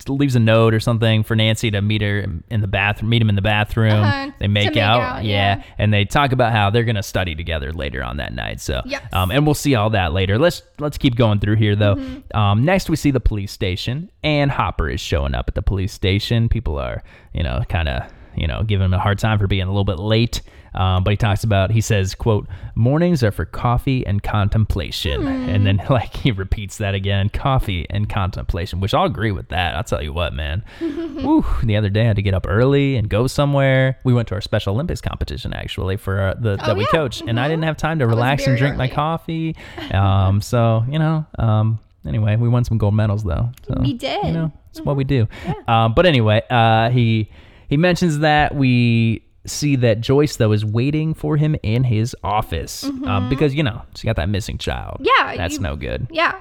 leaves a note or something for Nancy to meet her in the bathroom, meet him in the bathroom. Uh-huh, They make, make out, out, yeah. yeah. and they talk about how they're gonna study together later on that night. So, Yes. um, and we'll see all that later. Let's let's keep going through here though. Mm-hmm. Um, next we see the police station, and Hopper is showing up at the police station. People are, you know, kind of, you know, giving him a hard time for being a little bit late. Um, but he talks about, he says, "quote Mornings are for coffee and contemplation," and then like he repeats that again, "coffee and contemplation," which I'll agree with that. I'll tell you what, man. Woo, the other day I had to get up early and go somewhere. We went to our Special Olympics competition actually for uh, the that we yeah. coach, and I didn't have time to relax and drink my coffee. Um, so you know, um, anyway, we won some gold medals though. So, We did. You know, it's what we do. Um, but anyway, uh, he he mentions that we see that Joyce though is waiting for him in his office um, because you know she got that missing child. Mm-hmm. Yeah, that's you- no good. Yeah.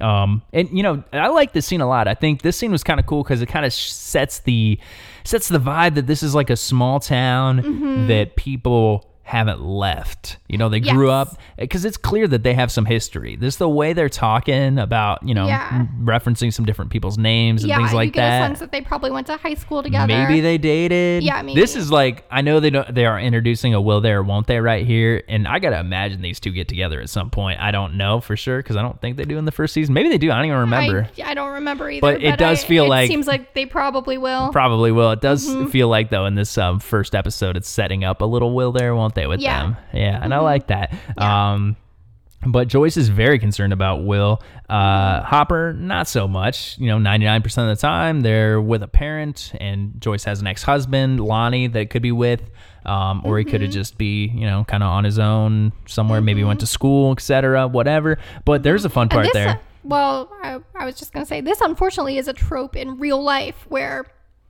Um, and you know, I like this scene a lot. I think this scene was kind of cool because it kind of sets the sets the vibe that this is like a small town Mm-hmm. that people haven't left. You know, they grew up because it's clear that they have some history. This the way they're talking about, you know, Yeah. referencing some different people's names and Yeah. things like you get that. a sense that they probably went to high school together. Maybe they dated. Yeah, This is like I know they don't. They are introducing a will they or won't they right here, and I gotta imagine these two get together at some point. I don't know for sure because I don't think they do in the first season. Maybe they do. I don't even remember. I, I don't remember either. But it does I- feel it like- seems like they probably will. Probably will. It does Mm-hmm. feel like though in this um, first episode, it's setting up a little will there, won't they, with Yeah. Mm-hmm. them? Yeah, and I like that. Yeah. Um, but Joyce is very concerned about Will. Mm-hmm. Uh, Hopper, not so much. You know, 99% of the time, they're with a parent, and Joyce has an ex husband, Lonnie, that could be with. Um, or he could Mm-hmm. have just be, you know, kind of on his own somewhere. Maybe went to school, etc., whatever. But there's a fun part this, there. uh, well, I, I was just gonna say this. Unfortunately, is a trope in real life where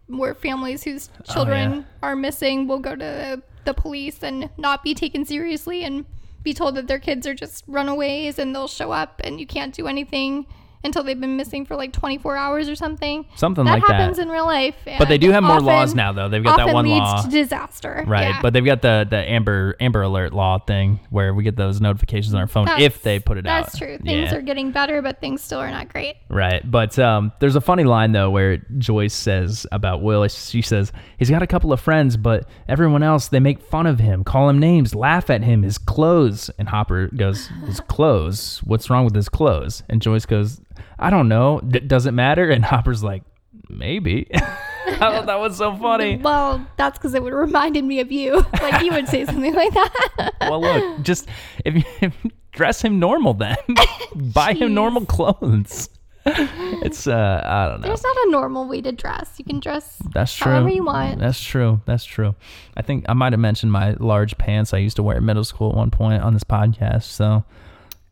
where families whose children yeah. are missing will go to the, police and not be taken seriously and be told that their kids are just runaways and they'll show up and you can't do anything until they've been missing for like 24 hours or something. Something that like that. happens in real life. But they do have more often- laws now, though. They've got that one leads law. to disaster. Right, Yeah. but they've got the the Amber Amber Alert law thing where we get those notifications on our phone That's- if they put it out. That's true. Things Yeah. are getting better, but things still are not great. Right. But um, there's a funny line, though, where Joyce says about Will. She says, he's got a couple of friends, but everyone else, they make fun of him, call him names, laugh at him, his clothes. And Hopper goes, his clothes? What's wrong with his clothes? And Joyce goes, I don't know. D- does it matter? And Hopper's like, maybe. I thought that was so funny. Well, that's because it would reminded me of you. Like you would say something like that. Well, look, just if you, dress him normal then. Buy him normal clothes. It's, uh, I don't know. There's not a normal way to dress. You can dress That's true. however you want. That's true. That's true. I think I might have mentioned my large pants I used to wear in middle school at one point on this podcast. So,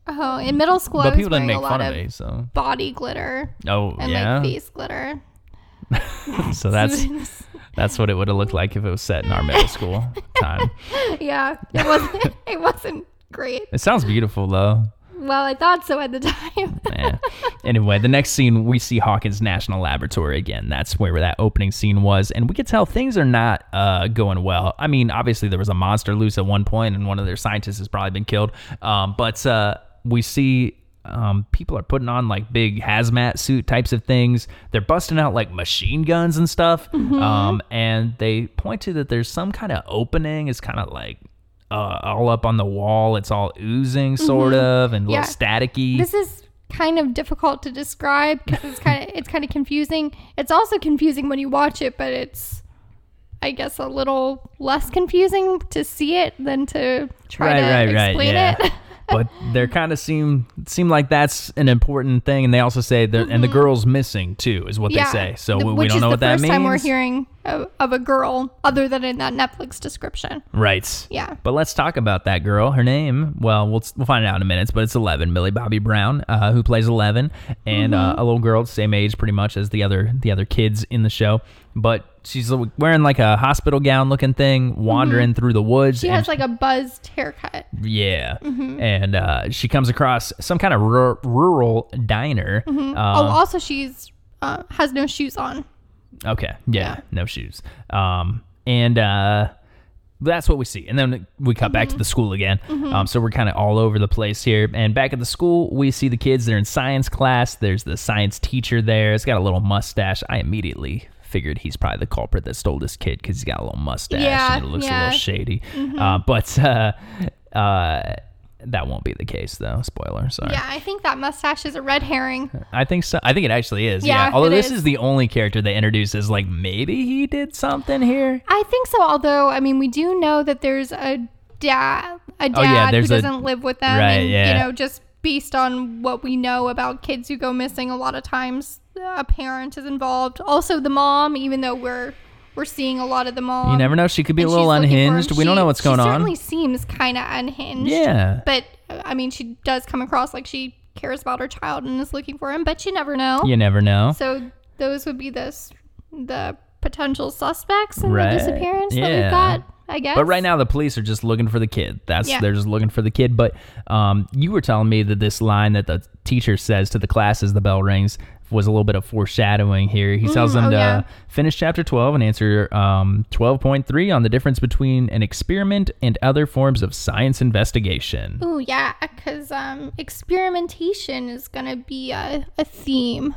Oh, in middle school, I but was people didn't wearing make a lot fun of of me. So, body glitter oh and yeah. like face glitter. so that's that's what it would have looked like if it was set in our middle school time. yeah, it wasn't. it wasn't great. It sounds beautiful though. Well, I thought so at the time. Yeah. Anyway, the next scene we see Hawkins National Laboratory again. That's where that opening scene was, and we could tell things are not uh, going well. I mean, obviously there was a monster loose at one point, and one of their scientists has probably been killed. Um, but uh, we see. Um, people are putting on like big hazmat suit types of things. They're busting out like machine guns and stuff. Um, and they point to that there's some kind of opening. It's kind of like uh, all up on the wall. It's all oozing, sort of, and a Yeah. little staticky. this is kind of difficult to describe because it's kind of it's kind of confusing. It's also confusing when you watch it, but it's I guess a little less confusing to see it than to try right, to right, right. explain Yeah. it. but they're kind of seem seem like that's an important thing, and they also say that, and the mm-hmm. girl's missing too, is what they say. So the- we, we don't know what that first means. time we're hearing of, of a girl other than in that Netflix description. Right. Yeah. But let's talk about that girl. Her name, well, we'll we'll find it out in a minute, but it's Eleven, Millie Bobby Brown, uh, who plays Eleven, and uh, Mm-hmm. a little girl, same age pretty much as the other the other kids in the show. But she's wearing like a hospital gown looking thing, wandering through the woods. Mm-hmm. She has like a buzzed haircut. Yeah. Mm-hmm. And uh, she comes across some kind of rur- rural diner. oh, Uh, also she's uh, has no shoes on. Okay. Yeah, Yeah. No shoes. Um, and uh, that's what we see. And then we cut back to Mm-hmm. the school again. Um, so we're kind of all over the place here. And back at the school, we see the kids. They're in science class. There's the science teacher there. He's got a little mustache. I immediately figured he's probably the culprit that stole this kid because he's got a little mustache Yeah, and it looks a yeah. Mm-hmm. little shady. Uh, but uh, uh, that won't be the case, though. Spoiler. Sorry. Yeah, I think that mustache is a red herring. I think so. I think it actually is. Yeah. Yeah, Although this is. is the only character they introduces, like maybe he did something here. I think so. Although, I mean, we do know that there's a dad, a dad Oh, yeah, who doesn't live with them, Right, and yeah. you know, just based on what we know about kids who go missing, a lot of times a parent is involved. Also, the mom, even though we're we're seeing a lot of them all. You never know. She could be a little she's looking for him. unhinged. We don't know what's going on. she. Certainly seems kind of unhinged. Yeah. but I mean, she does come across like she cares about her child and is looking for him, but you never know. You never know. So those would be the the potential suspects in Right. the disappearance that we've got. I guess. But right now, the police are just looking for the kid. That's Yeah. they're just looking for the kid. But um, you were telling me that this line that the teacher says to the class as the bell rings was a little bit of foreshadowing here. He tells them oh, to yeah. finish chapter 12 and answer um, 12.3 on the difference between an experiment and other forms of science investigation. Oh, yeah, because um, experimentation is gonna be a, a theme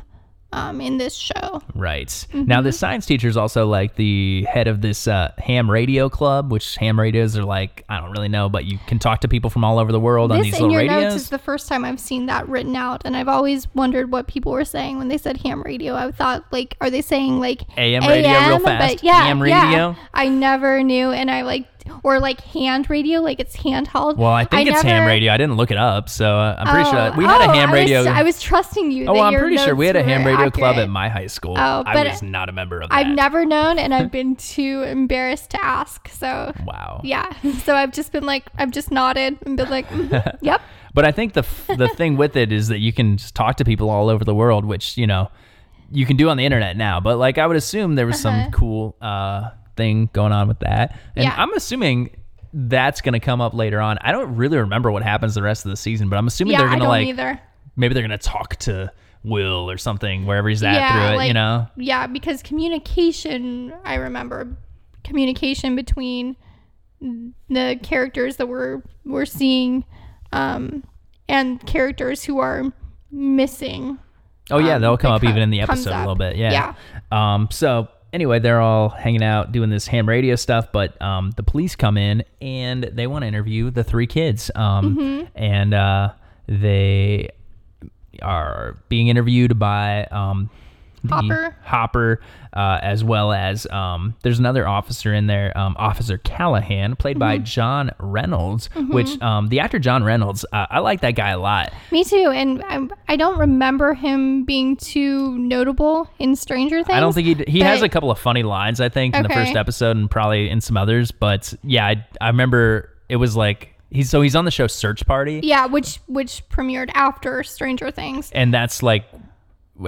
um, in this show. Right. Now, the science teacher is also like the head of this uh, ham radio club, which ham radios are like, I don't really know, but you can talk to people from all over the world on This these in little your radios. notes is the first time I've seen that written out, and I've always wondered what people were saying when they said ham radio. I thought like, are they saying like AM radio real fast? But yeah, AM yeah. radio? I never knew, and I like or like hand radio, like it's handheld. Well, I think it's ham radio. I didn't look it up, so uh, I'm pretty Oh, sure we had oh, a ham I was- radio. I was, trusting you. oh, I'm pretty sure we had a ham radio club at my high school. Oh, I but was not a member of that. I've never known, and I've been too embarrassed to ask. So Wow. yeah, so I've just been like, I've just nodded and been like, mhm, yep. But I think the f- the thing with it is that you can just talk to people all over the world, which you know you can do on the internet now. But like I would assume there was Uh-huh. some cool uh, thing going on with that, and Yeah. I'm assuming that's going to come up later on. I don't really remember what happens the rest of the season, but I'm assuming Yeah, they're going to like either. maybe they're going to talk to Will or something wherever he's at Yeah, through it. like- you know, Yeah, because communication, I remember communication between the characters that we're we're seeing, um, and characters who are missing. Oh yeah, um, they'll come up even in the episode a little bit. Yeah. Um. So anyway, they're all hanging out doing this ham radio stuff, but um, the police come in and they want to interview the three kids. Um, Mm-hmm. and uh, they are being interviewed by um. Hopper. Hopper, uh, as well as um, there's another officer in there, um, Officer Callahan, played by Mm-hmm. John Reynolds. Which um, the actor John Reynolds, uh, I like that guy a lot. Me too, and I, I don't remember him being too notable in Stranger Things. I don't think he he has a couple of funny lines. I think in the first episode and probably in some others. But yeah, I, I remember it was like he's so he's on the show Search Party, Yeah, which which premiered after Stranger Things. and that's like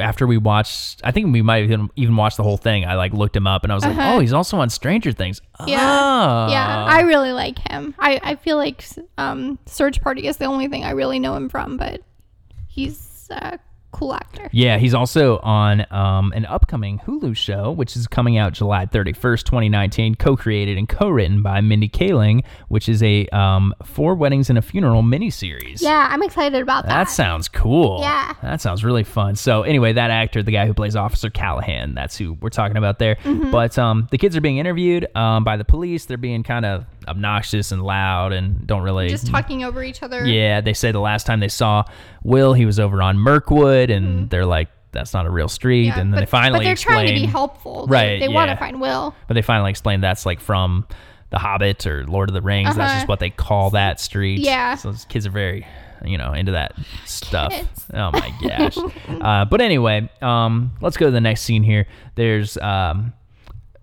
after we watched. I think we might even even watched the whole thing. I like looked him up and I was like, oh, he's also on Stranger Things. Uh-huh. Yeah. Oh. Yeah, I really like him. I, I feel like um, Search Party is the only thing I really know him from, but he's a cool actor. Yeah, he's also on um, an upcoming Hulu show, which is coming out July 31st, 2019, co created and co written by Mindy Kaling, which is a um, Four Weddings and a Funeral miniseries. Yeah, I'm excited about that. That sounds cool. Yeah. That sounds really fun. So anyway, that actor, the guy who plays Officer Callahan, that's who we're talking about there. Mm-hmm. But um, the kids are being interviewed um, by the police. They're being kind of obnoxious and loud and don't really Just talking over each other. Yeah, they say the last time they saw Will, he was over on And they're like, "That's not a real street." Mm-hmm. Yeah, and then but, they finally but they're explain, trying to be helpful. Right, They, want yeah. to find Will. but they finally explain that's like from The Hobbit or Lord of the Rings. That's Uh-huh. just what they call that street. Yeah. So those kids are very, you know, into that stuff. Kids. Oh my gosh. uh, but anyway, um, let's go to the next scene here. There's um,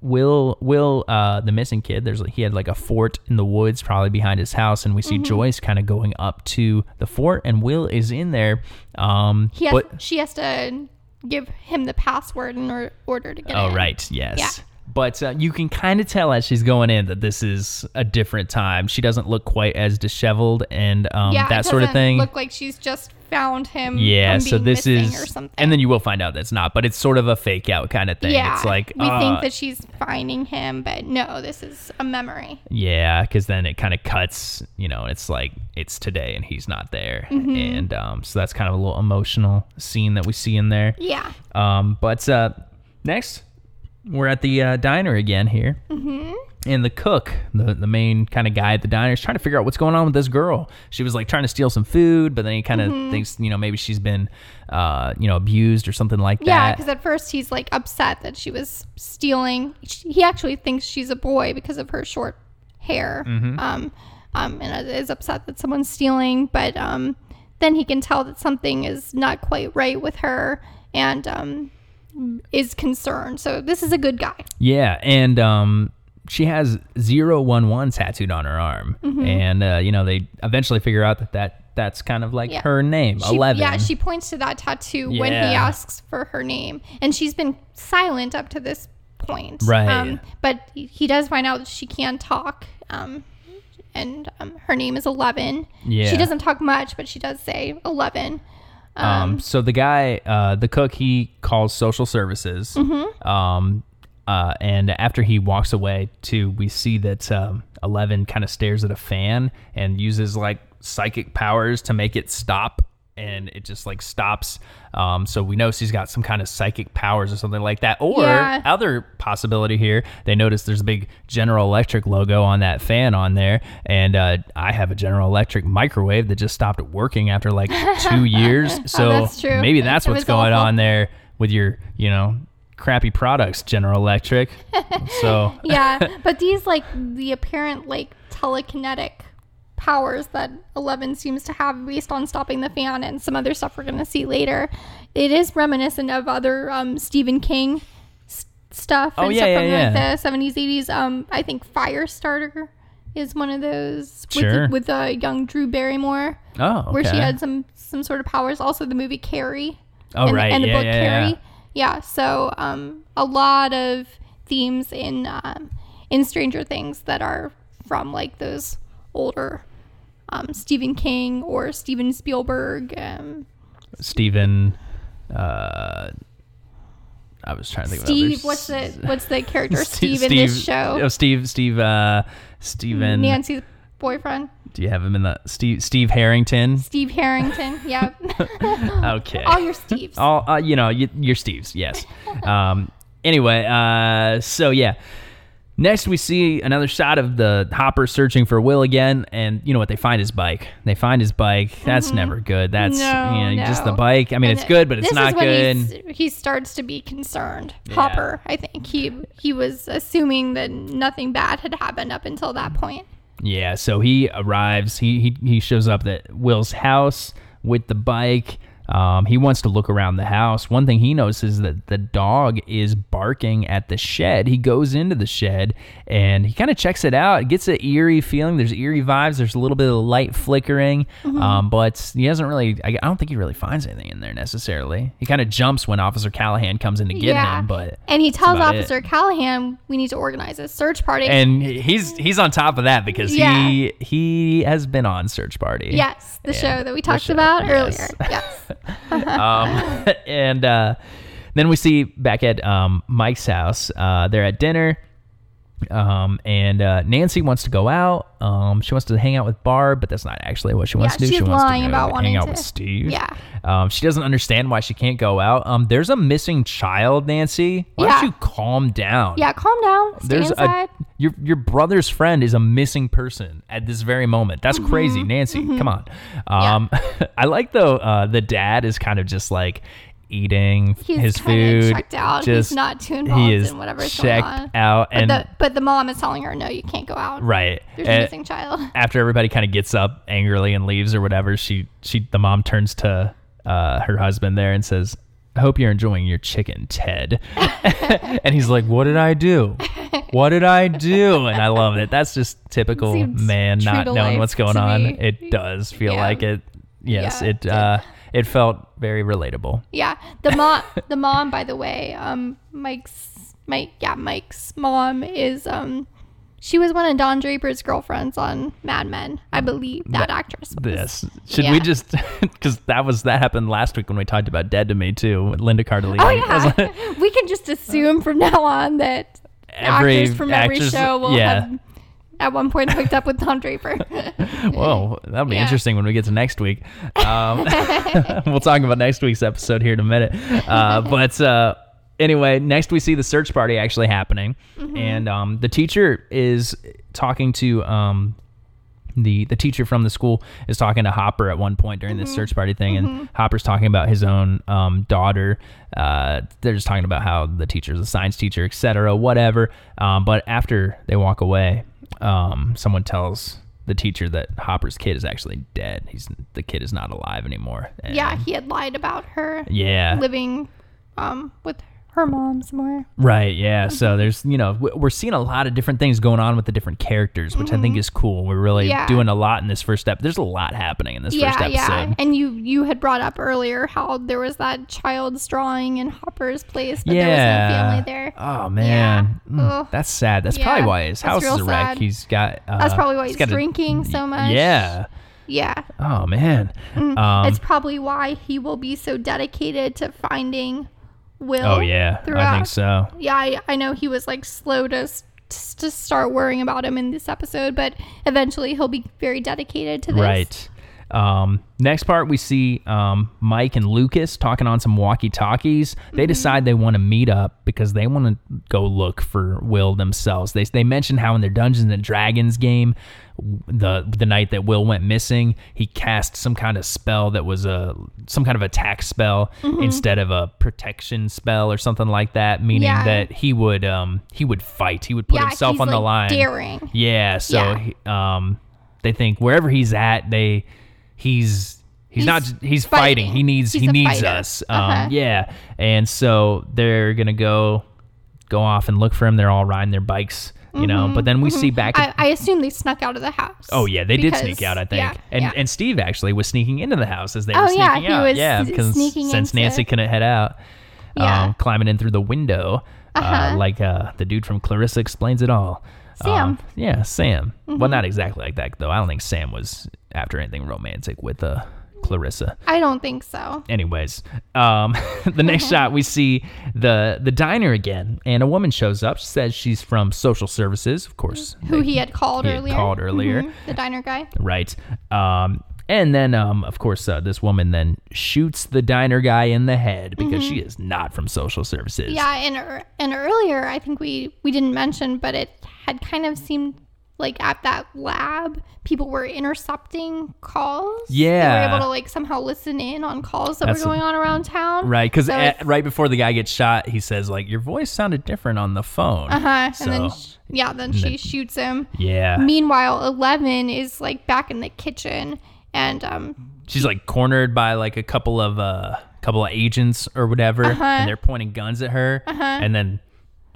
Will, Will, uh, the missing kid. There's he had like a fort in the woods, probably behind his house, and we Mm-hmm. see Joyce kind of going up to the fort, and Will is in there. Um, He has, but she has to give him the password in or, order to get in. Oh, in. right. Yes. Yeah. But uh, you can kind of tell as she's going in that this is a different time. She doesn't look quite as disheveled and um, Yeah, that sort of thing. Look like she's just found him. yeah. So this is, or something. and then you will find out that's not. But it's sort of a fake out kind of thing. yeah, It's like we uh, think that she's finding him, but no, this is a memory. Yeah, because then it kind of cuts, you know, it's like it's today and he's not there, Mm-hmm. and um, so that's kind of a little emotional scene that we see in there. Yeah. Um, but uh, next, we're at the uh, diner again here. Mm-hmm. And the cook, the, the main kind of guy at the diner, is trying to figure out what's going on with this girl. She was like trying to steal some food, but then he kind of Mm-hmm. thinks, you know, maybe she's been, uh, you know, abused or something like that. Yeah, because at first he's like upset that she was stealing. He actually thinks she's a boy because of her short hair. Mm-hmm. Um, um, and is upset that someone's stealing. But um, then he can tell that something is not quite right with her, and um, is concerned. So this is a good guy. Yeah, and um, she has 011 tattooed on her arm, Mm-hmm. and uh, you know they eventually figure out that that that's kind of like Yeah. her name, She, 11. Yeah, she points to that tattoo when he asks for her name, and she's been silent up to this point. Right. Um, but he- he does find out that she can talk. Um, and um, her name is Eleven. Yeah. She doesn't talk much, but she does say Eleven. Um, so the guy, uh, the cook, he calls social services. Mm-hmm. Um, uh, and after he walks away, too, we see that um, Eleven kind of stares at a fan and uses like psychic powers to make it stop, and it just like stops. Um, so we know she's got some kind of psychic powers or something like that. Or Yeah. other possibility here, they notice there's a big General Electric logo on that fan on there, and uh, I have a General Electric microwave that just stopped working after like two years. So Oh, that's maybe that's what's going awful. on there with your, you know, crappy products, General Electric. so yeah, but these like the apparent like telekinetic powers that Eleven seems to have based on stopping the fan and some other stuff we're gonna see later. It is reminiscent of other um, Stephen King s- stuff Oh, and yeah, stuff yeah, from yeah. like the seventies, eighties. Um, I think Firestarter is one of those Sure. with with uh, young Drew Barrymore, oh, okay. where she had some some sort of powers. Also, the movie Carrie. Oh, and, right. and the Yeah, book yeah, Carrie. yeah. Yeah. so um, a lot of themes in um, in Stranger Things that are from like those older um, Stephen King or Steven Spielberg. Um, Steven. Uh, I was trying to think Steve, of what's the what's the character Steve- Steve, in this show? Oh, Steve. Steve. Uh, Steven. Nancy's boyfriend, Do you have him in the Steve? Steve Harrington. Steve Harrington. Yeah, Okay. all your Steves. all uh, you know you, your steves yes um anyway uh so yeah next we see another shot of the hopper searching for will again and you know what they find his bike they find his bike that's never good that's Mm-hmm. No, you know just the bike i mean And it's good but it's this not is when good he starts to be concerned. Yeah. Hopper, I think he he was assuming that nothing bad had happened up until that point. Yeah, so he arrives. He he he shows up at Will's house with the bike. Um, he wants to look around the house. One thing he notices is that the dog is barking at the shed. He goes into the shed and he kind of checks it out. It gets an eerie feeling. There's eerie vibes. There's a little bit of light flickering, Mm-hmm. um, but he doesn't really. I, I don't think he really finds anything in there necessarily. He kind of jumps when Officer Callahan comes in to get him, but and he tells about it. Officer Callahan we need to organize a search party. and he's he's on top of that because Yeah. he he has been on Search Party. yes, the Yeah, show that we talked about yes. earlier. Yes. um, and uh, then we see back at um, Mike's house. Uh, they're at dinner. Um, and uh, Nancy wants to go out. Um, she wants to hang out with Barb, but that's not actually what she wants Yeah, to do. she's she wants lying to about hang out to- with Steve. Yeah. Um, she doesn't understand why she can't go out. Um, there's a missing child, Nancy. Why Yeah. don't you calm down? Yeah, calm down. Stay There's inside. a your your brother's friend is a missing person at this very moment. That's Mm-hmm. crazy, Nancy. Come on. Um, I like though uh, the dad is kind of just like eating He's his food. checked out. Just He's not too involved he is in whatever's checked going on. out But and the but the mom is telling her no, you can't go out. right. There's a missing child. after everybody kind of gets up angrily and leaves or whatever, she she the mom turns to uh, her husband there and says. I hope you're enjoying your chicken, Ted. and he's like, What did I do? What did I do? And I love it. That's just typical man not knowing what's going on. me. It does feel Yeah. like it. Yes, Yeah, it it uh it felt very relatable. Yeah, the mom, the mom, by the way, um, Mike's, Mike, yeah, Mike's mom is, um, she was one of Don Draper's girlfriends on Mad Men, I believe that, actress. Was. This should we just because that was that happened last week when we talked about Dead to Me too, with Linda Cardellini. Oh like, yeah, we can just assume from now on that Every actors from every actress- show will yeah. have at one point hooked up with Don Draper. Whoa, that'll be Yeah. interesting when we get to next week. Um, we'll talk about next week's episode here in a minute. Uh, but uh, anyway, next we see the search party actually happening, Mm-hmm. and um, the teacher is talking to um, the the teacher from the school is talking to Hopper at one point during Mm-hmm. this search party thing, and Hopper's talking about his own um, daughter. Uh, they're just talking about how the teacher's a science teacher, etc., whatever. Um, but after they walk away, um, someone tells the teacher that Hopper's kid is actually dead. He's the kid is not alive anymore. And yeah, he had lied about her yeah, living um, with her mom somewhere. Right, yeah. So there's, you know, we're seeing a lot of different things going on with the different characters, which I think is cool. We're really Mm-hmm. Yeah. doing a lot in this first step. There's a lot happening in this yeah, first episode. yeah. And you you had brought up earlier how there was that child's drawing in Hopper's place, but there was no family there. Oh man, Mm, that's sad. That's Yeah, probably why his house is a wreck. sad. He's got. Uh, That's probably why he's a- drinking so much. Yeah. Yeah. Oh man. Um, That's probably why he will be so dedicated to finding Will. oh yeah, I think so. Yeah, I, I know he was like slow to to start worrying about him in this episode, but eventually he'll be very dedicated to this. Right. Um, next part, we see um, Mike and Lucas talking on some walkie talkies. They decide they want to meet up because they want to go look for Will themselves. They, they mention how in their Dungeons and Dragons game, the the night that Will went missing, he cast some kind of spell that was a some kind of attack spell instead of a protection spell or something like that, meaning Yeah. that he would um he would fight, he would put yeah, himself on the line. Daring. Yeah, so Yeah. he- um, they think wherever he's at, they he's he's, He's not he's fighting. fighting. He needs He's he needs fighter. us. Um, Uh-huh. yeah, and so they're gonna go go off and look for him. They're all riding their bikes, you know. But then we see back. Mm-hmm. I, I assume they snuck out of the house. Oh yeah, they did sneak out, I think. Yeah, and yeah. and Steve actually was sneaking into the house as they Oh, were yeah, sneaking he out. was yeah, because since into- Nancy couldn't head out, Yeah. um, climbing in through the window, uh Uh-huh. like uh, the dude from Clarissa explains it all. Sam. Mm-hmm. Um, yeah, Sam. Well, not exactly like that though. I don't think Sam was after anything romantic with uh, Clarissa. I don't think so. Anyways, um, the next shot we see the the diner again, and a woman shows up. She says she's from social services, of course. Who they- he had called he had earlier. called earlier. Mhm, The diner guy. Right. Um, and then, um, of course, uh, this woman then shoots the diner guy in the head because she is not from social services. Mm-hmm. Yeah, and ear- and earlier I think we we didn't mention, but it had kind of seemed like at that lab people were intercepting calls. Yeah, they were able to like somehow listen in on calls that That's were going on around town. Right, because So right before the guy gets shot, he says like, "Your voice sounded different on the phone." Uh huh. So, and then sh- yeah, then she shoots him. yeah, Meanwhile, Eleven is like back in the kitchen, and um, she's like cornered by like a couple of uh, couple of agents or whatever, Uh-huh. and they're pointing guns at her, and then.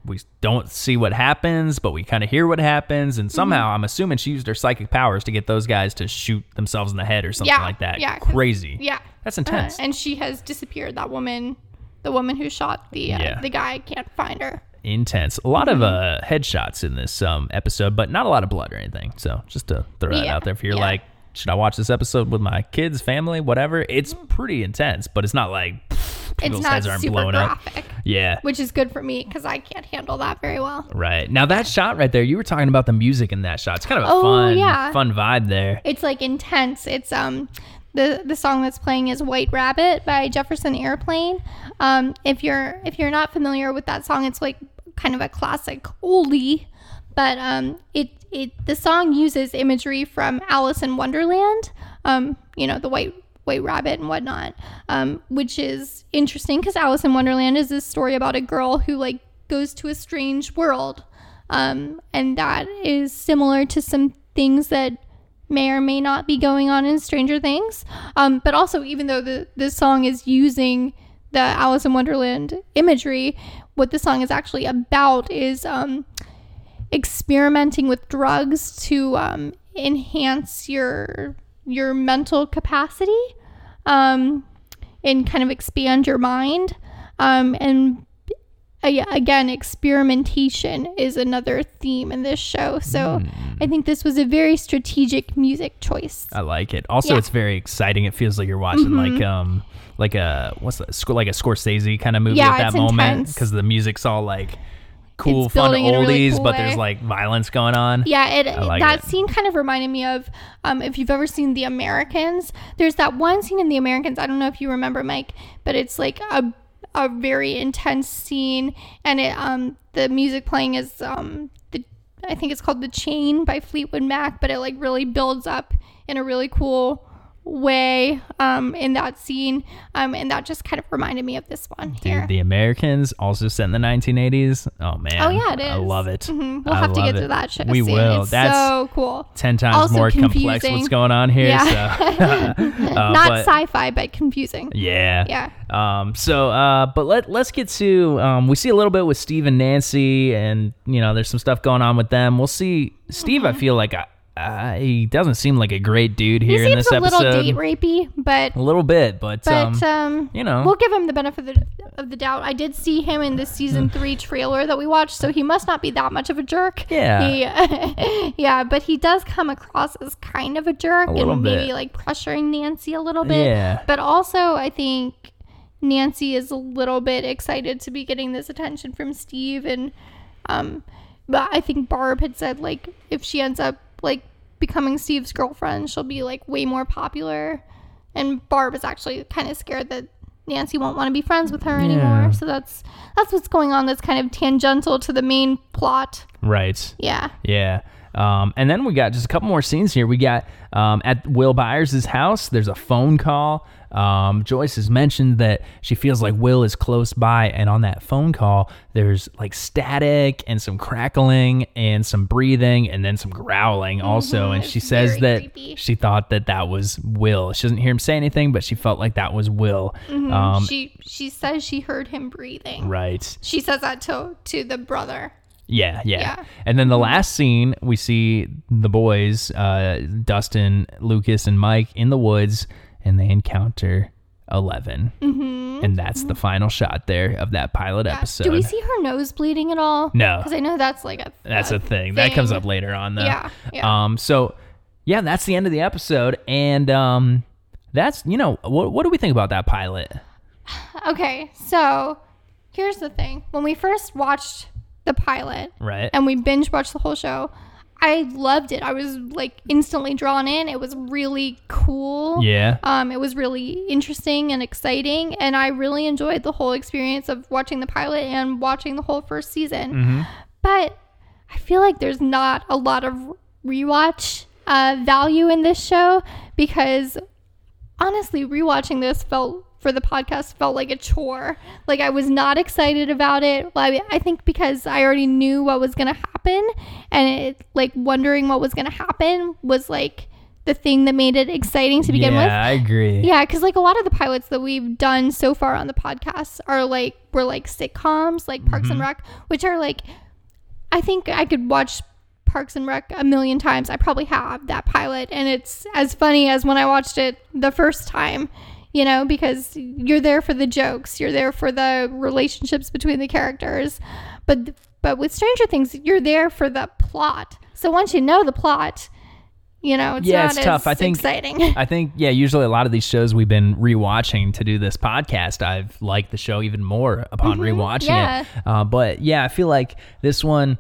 We don't see what happens, but we kind of hear what happens, and somehow Mm-hmm. I'm assuming she used her psychic powers to get those guys to shoot themselves in the head or something Yeah, like that. yeah, crazy. yeah, That's uh, intense. and she has disappeared. That woman, the woman who shot the uh, Yeah. the guy, can't find her. intense. A lot of Mm-hmm. uh, headshots in this um, episode, but not a lot of blood or anything. So just to throw that Yeah, out there, if you're like, should I watch this episode with my kids, family, whatever? It's pretty intense, but it's not like people's it's not heads aren't super blown up. graphic, Yeah. which is good for me because I can't handle that very well. Right now, that shot right there, you were talking about the music in that shot. It's kind of a Oh, fun, yeah. fun vibe there. It's like intense. It's um the the song that's playing is White Rabbit by Jefferson Airplane. Um if you're if you're not familiar with that song, it's like kind of a classic oldie, but um it it the song uses imagery from Alice in Wonderland. Um you know, the white white rabbit and whatnot. Um which is interesting cuz Alice in Wonderland is this story about a girl who like goes to a strange world. Um and that is similar to some things that may or may not be going on in Stranger Things. Um, but also, even though the this song is using the Alice in Wonderland imagery, what the song is actually about is um, experimenting with drugs to um, enhance your your mental capacity um, and kind of expand your mind. Um, and again, experimentation is another theme in this show. So I think this was a very strategic music choice. I like it. Also, Yeah. Mm-hmm. it's very exciting. It feels like you're watching like um like a what's that, like a Scorsese kind of movie Yeah, at that moment because the music's all like cool, fun a really oldies, cool but there's like violence going on. Yeah, it like that it. scene kind of reminded me of um, if you've ever seen The Americans. There's that one scene in The Americans. I don't know if you remember, Mike, but it's like a a very intense scene, and it um the music playing is um the I think it's called The Chain by Fleetwood Mac, but it like really builds up in a really cool way um in that scene um and that just kind of reminded me of this one here Dude, The Americans, also set in the 1980s. Oh man, Oh, yeah, it I love it. Mhm. we'll I have to get it. to that show We soon. will. It's That's so cool ten times also more complex. What's going on here? Yeah. So, uh, not but- sci-fi but confusing Yeah. Yeah. Um, so, uh, but let, let's get to, um, we see a little bit with Steve and Nancy and, you know, there's some stuff going on with them. We'll see Steve. I feel like I, I, he doesn't seem like a great dude Mm-hmm. he here in seems this a little date rapey but a little bit, but, but um, um, you know. we'll give him the benefit of the, doubt i did see him in the season three trailer that we watched so he must not be that much of a jerk Yeah. He- yeah but he does come across as kind of a jerk little and maybe bit. like pressuring nancy a little bit Yeah. but also i think nancy is a little bit excited to be getting this attention from steve and um but i think barb had said like if she ends up like becoming Steve's girlfriend, she'll be like way more popular. And Barb is actually kind of scared that Nancy won't want to be friends with her Yeah. anymore. So that's that's what's going on. That's kind of tangential to the main plot. Right. Yeah. Yeah. Um, and then we got just a couple more scenes here. We got um, at Will Byers' house, there's a phone call. Um, Joyce has mentioned that she feels like Will is close by, and on that phone call, there's like static and some crackling and some breathing and then some growling also. And it's she says that creepy. she thought that that was Will. She doesn't hear him say anything, but she felt like that was Will. Um, she she says she heard him breathing. right. She says that to to the brother. Yeah, yeah, Yeah. And then the last scene, we see the boys, uh, Dustin, Lucas, and Mike in the woods, and they encounter 11 mm-hmm. and that's the final shot there of that pilot Yeah. episode. Do we see her nose bleeding at all? No. because I know that's like a that's a thing. that comes up later on, though. Yeah, yeah. Um. So, yeah, that's the end of the episode, and um, that's you know what what do we think about that pilot? Okay, so here's the thing: when we first watched the pilot Right. and we binge watched the whole show, I loved it. I was like instantly drawn in. It was really cool. yeah. Um, it was really interesting and exciting, and I really enjoyed the whole experience of watching the pilot and watching the whole first season. Mm-hmm. But I feel like there's not a lot of rewatch uh, value in this show because honestly, rewatching this felt for the podcast felt like a chore. Like I was not excited about it. Well, I, I think because I already knew what was gonna happen, and it like wondering what was gonna happen was like the thing that made it exciting to begin yeah, with. Yeah, I agree. Yeah, because like a lot of the pilots that we've done so far on the podcast are like were like sitcoms, like Parks and mm-hmm. Rec, which are like I think I could watch Parks and Rec a million times. I probably have that pilot, and it's as funny as when I watched it the first time. You know, because you're there for the jokes, you're there for the relationships between the characters, but but with Stranger Things, you're there for the plot. So once you know the plot, you know it's Yeah, it's tough. I think- exciting. I think yeah, usually a lot of these shows we've been rewatching to do this podcast. I've liked the show even more upon rewatching yeah. it. Uh, but yeah, I feel like this one.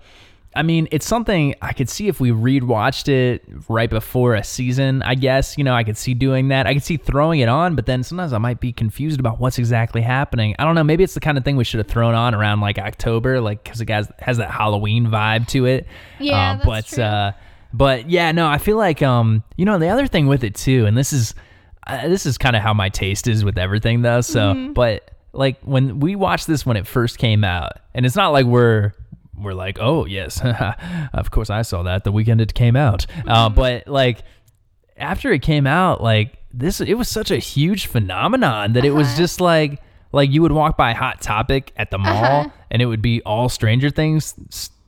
I mean, it's something I could see if we rewatched it right before a season. I guess you know I could see doing that. I could see throwing it on, but then sometimes I might be confused about what's exactly happening. I don't know. Maybe it's the kind of thing we should have thrown on around like October, like because it has has that Halloween vibe to it. Yeah, Uh, that's but true. uh, but yeah, no, I feel like um, you know, the other thing with it too, and this is uh, this is kind of how my taste is with everything though. So, Mm-hmm. but like when we watched this when it first came out, and it's not like we're we're like, oh yes, of course I saw that the weekend it came out. Uh, Mm-hmm. but like after it came out, like this, it was such a huge phenomenon that it was Uh-huh. just like like you would walk by Hot Topic at the mall, Uh-huh. and it would be all Stranger Things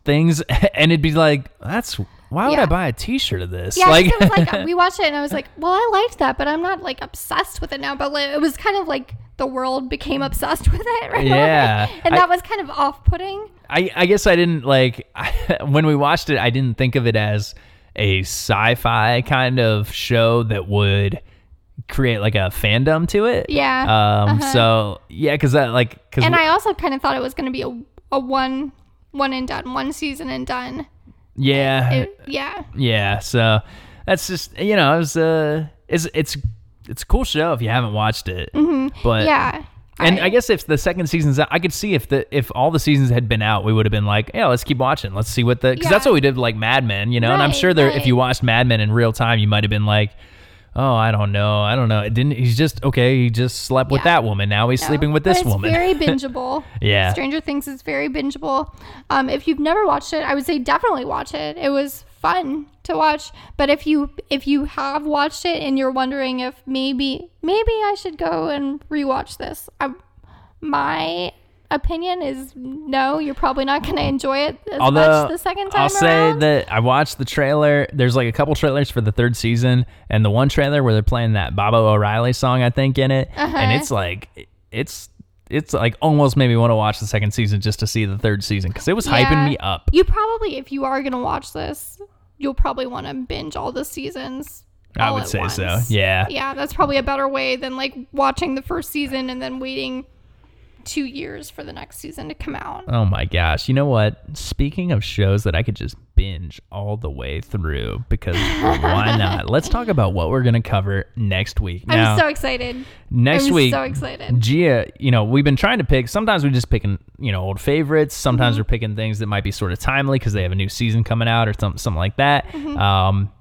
things, and it'd be like, that's why would Yeah. I buy a T-shirt of this? Yeah, like, like, like we watched it and I was like, well, I liked that, but I'm not like obsessed with it now. But like, it was kind of like the world became obsessed with it, right? Yeah. and I- that was kind of off-putting. I, I guess I didn't like when we watched it. I didn't think of it as a sci-fi kind of show that would create like a fandom to it. Yeah, Um. uh-huh. So yeah, because that like because And I also kind of thought it was going to be a, a one one and done, one season and done. yeah It, yeah, yeah. So that's just you know it was uh it's it's it's a cool show if you haven't watched it. Mm-hmm. But yeah. And I, guess if the second season's out, I could see if the if all the seasons had been out, we would have been like, yeah, let's keep watching. Let's see what the because that's what we did like Mad Men, you know. and I'm sure there, if you watched Mad Men in real time, you might have been like, oh, I don't know, I don't know. It didn't. He's just okay. He just slept with Yeah. that woman. Now he's No, sleeping with but this it's woman. very bingeable. Yeah. Stranger Things is very bingeable. Um, if you've never watched it, I would say definitely watch it. It was fun to watch. But if you if you have watched it and you're wondering if maybe maybe I should go and rewatch this, I, my opinion is no. You're probably not going to enjoy it as Although much the second time I'll say that I watched the trailer. There's like a couple trailers for the third season, and the one trailer where they're playing that Baba O'Riley song, I think, in it, and Uh-huh. it's like it's it's like almost made me want to watch the second season just to see the third season because it was hyping me up. You probably, if you are going to watch this, you'll probably want to binge all the seasons. I would say so. Yeah. Yeah, that's probably a better way than like watching the first season and then waiting two years for the next season to come out. Oh my gosh. You know what? Speaking of shows that I could just binge all the way through because why not? Let's talk about what we're going to cover next week. Now, I'm so excited. next I'm week, so excited. Gia, you know, we've been trying to pick. Sometimes we're just picking, you know, old favorites. Sometimes Mm-hmm. we're picking things that might be sort of timely because they have a new season coming out or something, something like that. Mm-hmm. Um,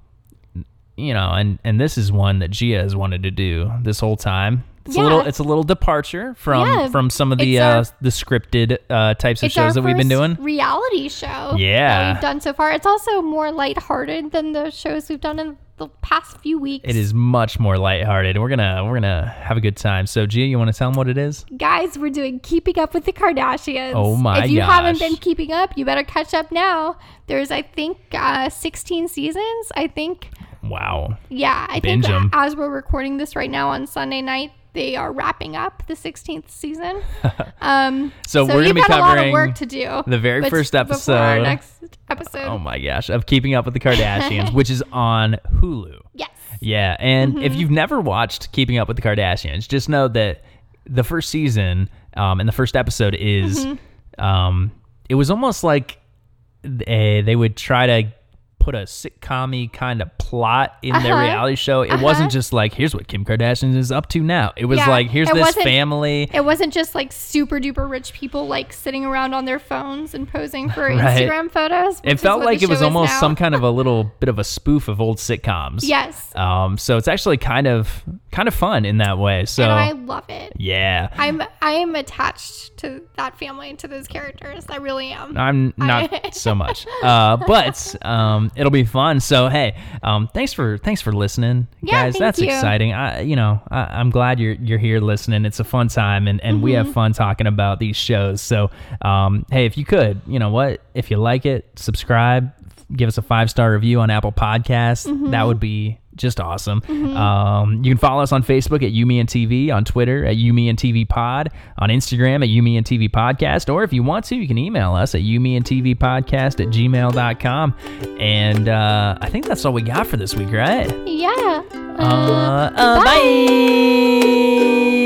you know, and and this is one that Gia has wanted to do this whole time. It's a little, it's a little departure from Yeah, from some of the our- uh, the scripted uh, types of shows that we've been doing. reality show. Yeah. that we've done so far. It's also more lighthearted than the shows we've done in the past few weeks. It is much more lighthearted. We're gonna we're gonna have a good time. So, Gia, you want to tell them what it is? Guys, we're doing Keeping Up with the Kardashians. Oh my If you haven't been keeping up, you better catch up now. There's, I think, uh, 16 seasons. I think, Wow. yeah, I Binge think as we're recording this right now on Sunday night, they are wrapping up the 16th season. Um, So we're gonna be got a lot of covering work to do. the very first before our episode. next episode. Oh my gosh, of Keeping Up with the Kardashians, which is on Hulu. yes. Yeah, and Mm-hmm. if you've never watched Keeping Up with the Kardashians, just know that the first season um, and the first episode is, Mm-hmm. um, it was almost like they, they would try to put a sitcom kind of plot in their Uh-huh. reality show. It wasn't just like here's what Kim Kardashian is up to now. It was Yeah, like here's it this family. It wasn't just like super duper rich people like sitting around on their phones and posing for Right. Instagram photos. It felt like it was almost some kind of a little bit of a spoof of old sitcoms. Yes. Um, so it's actually kind of kind of fun in that way. So and I love it. yeah, I'm I am attached to that family and to those characters. I really am. I'm not so much, uh, but um, it'll be fun. So hey, um, thanks for thanks for listening, Yeah, guys. That's you. exciting. I, you know, I, I'm glad you're you're here listening. It's a fun time, and, and we Mm-hmm. have fun talking about these shows. So um, hey, if you could, you know what, if you like it, subscribe, give us a five star review on Apple Podcasts. Mm-hmm. That would be just awesome. Um, you can follow us on Facebook at You Me and TV, on Twitter at You Me and TV Pod, on Instagram at You Me and TV Podcast, or if you want to, you can email us at You Me and TV Podcast at gmail.com. And uh, I think that's all we got for this week, right? Yeah. Uh, uh, bye.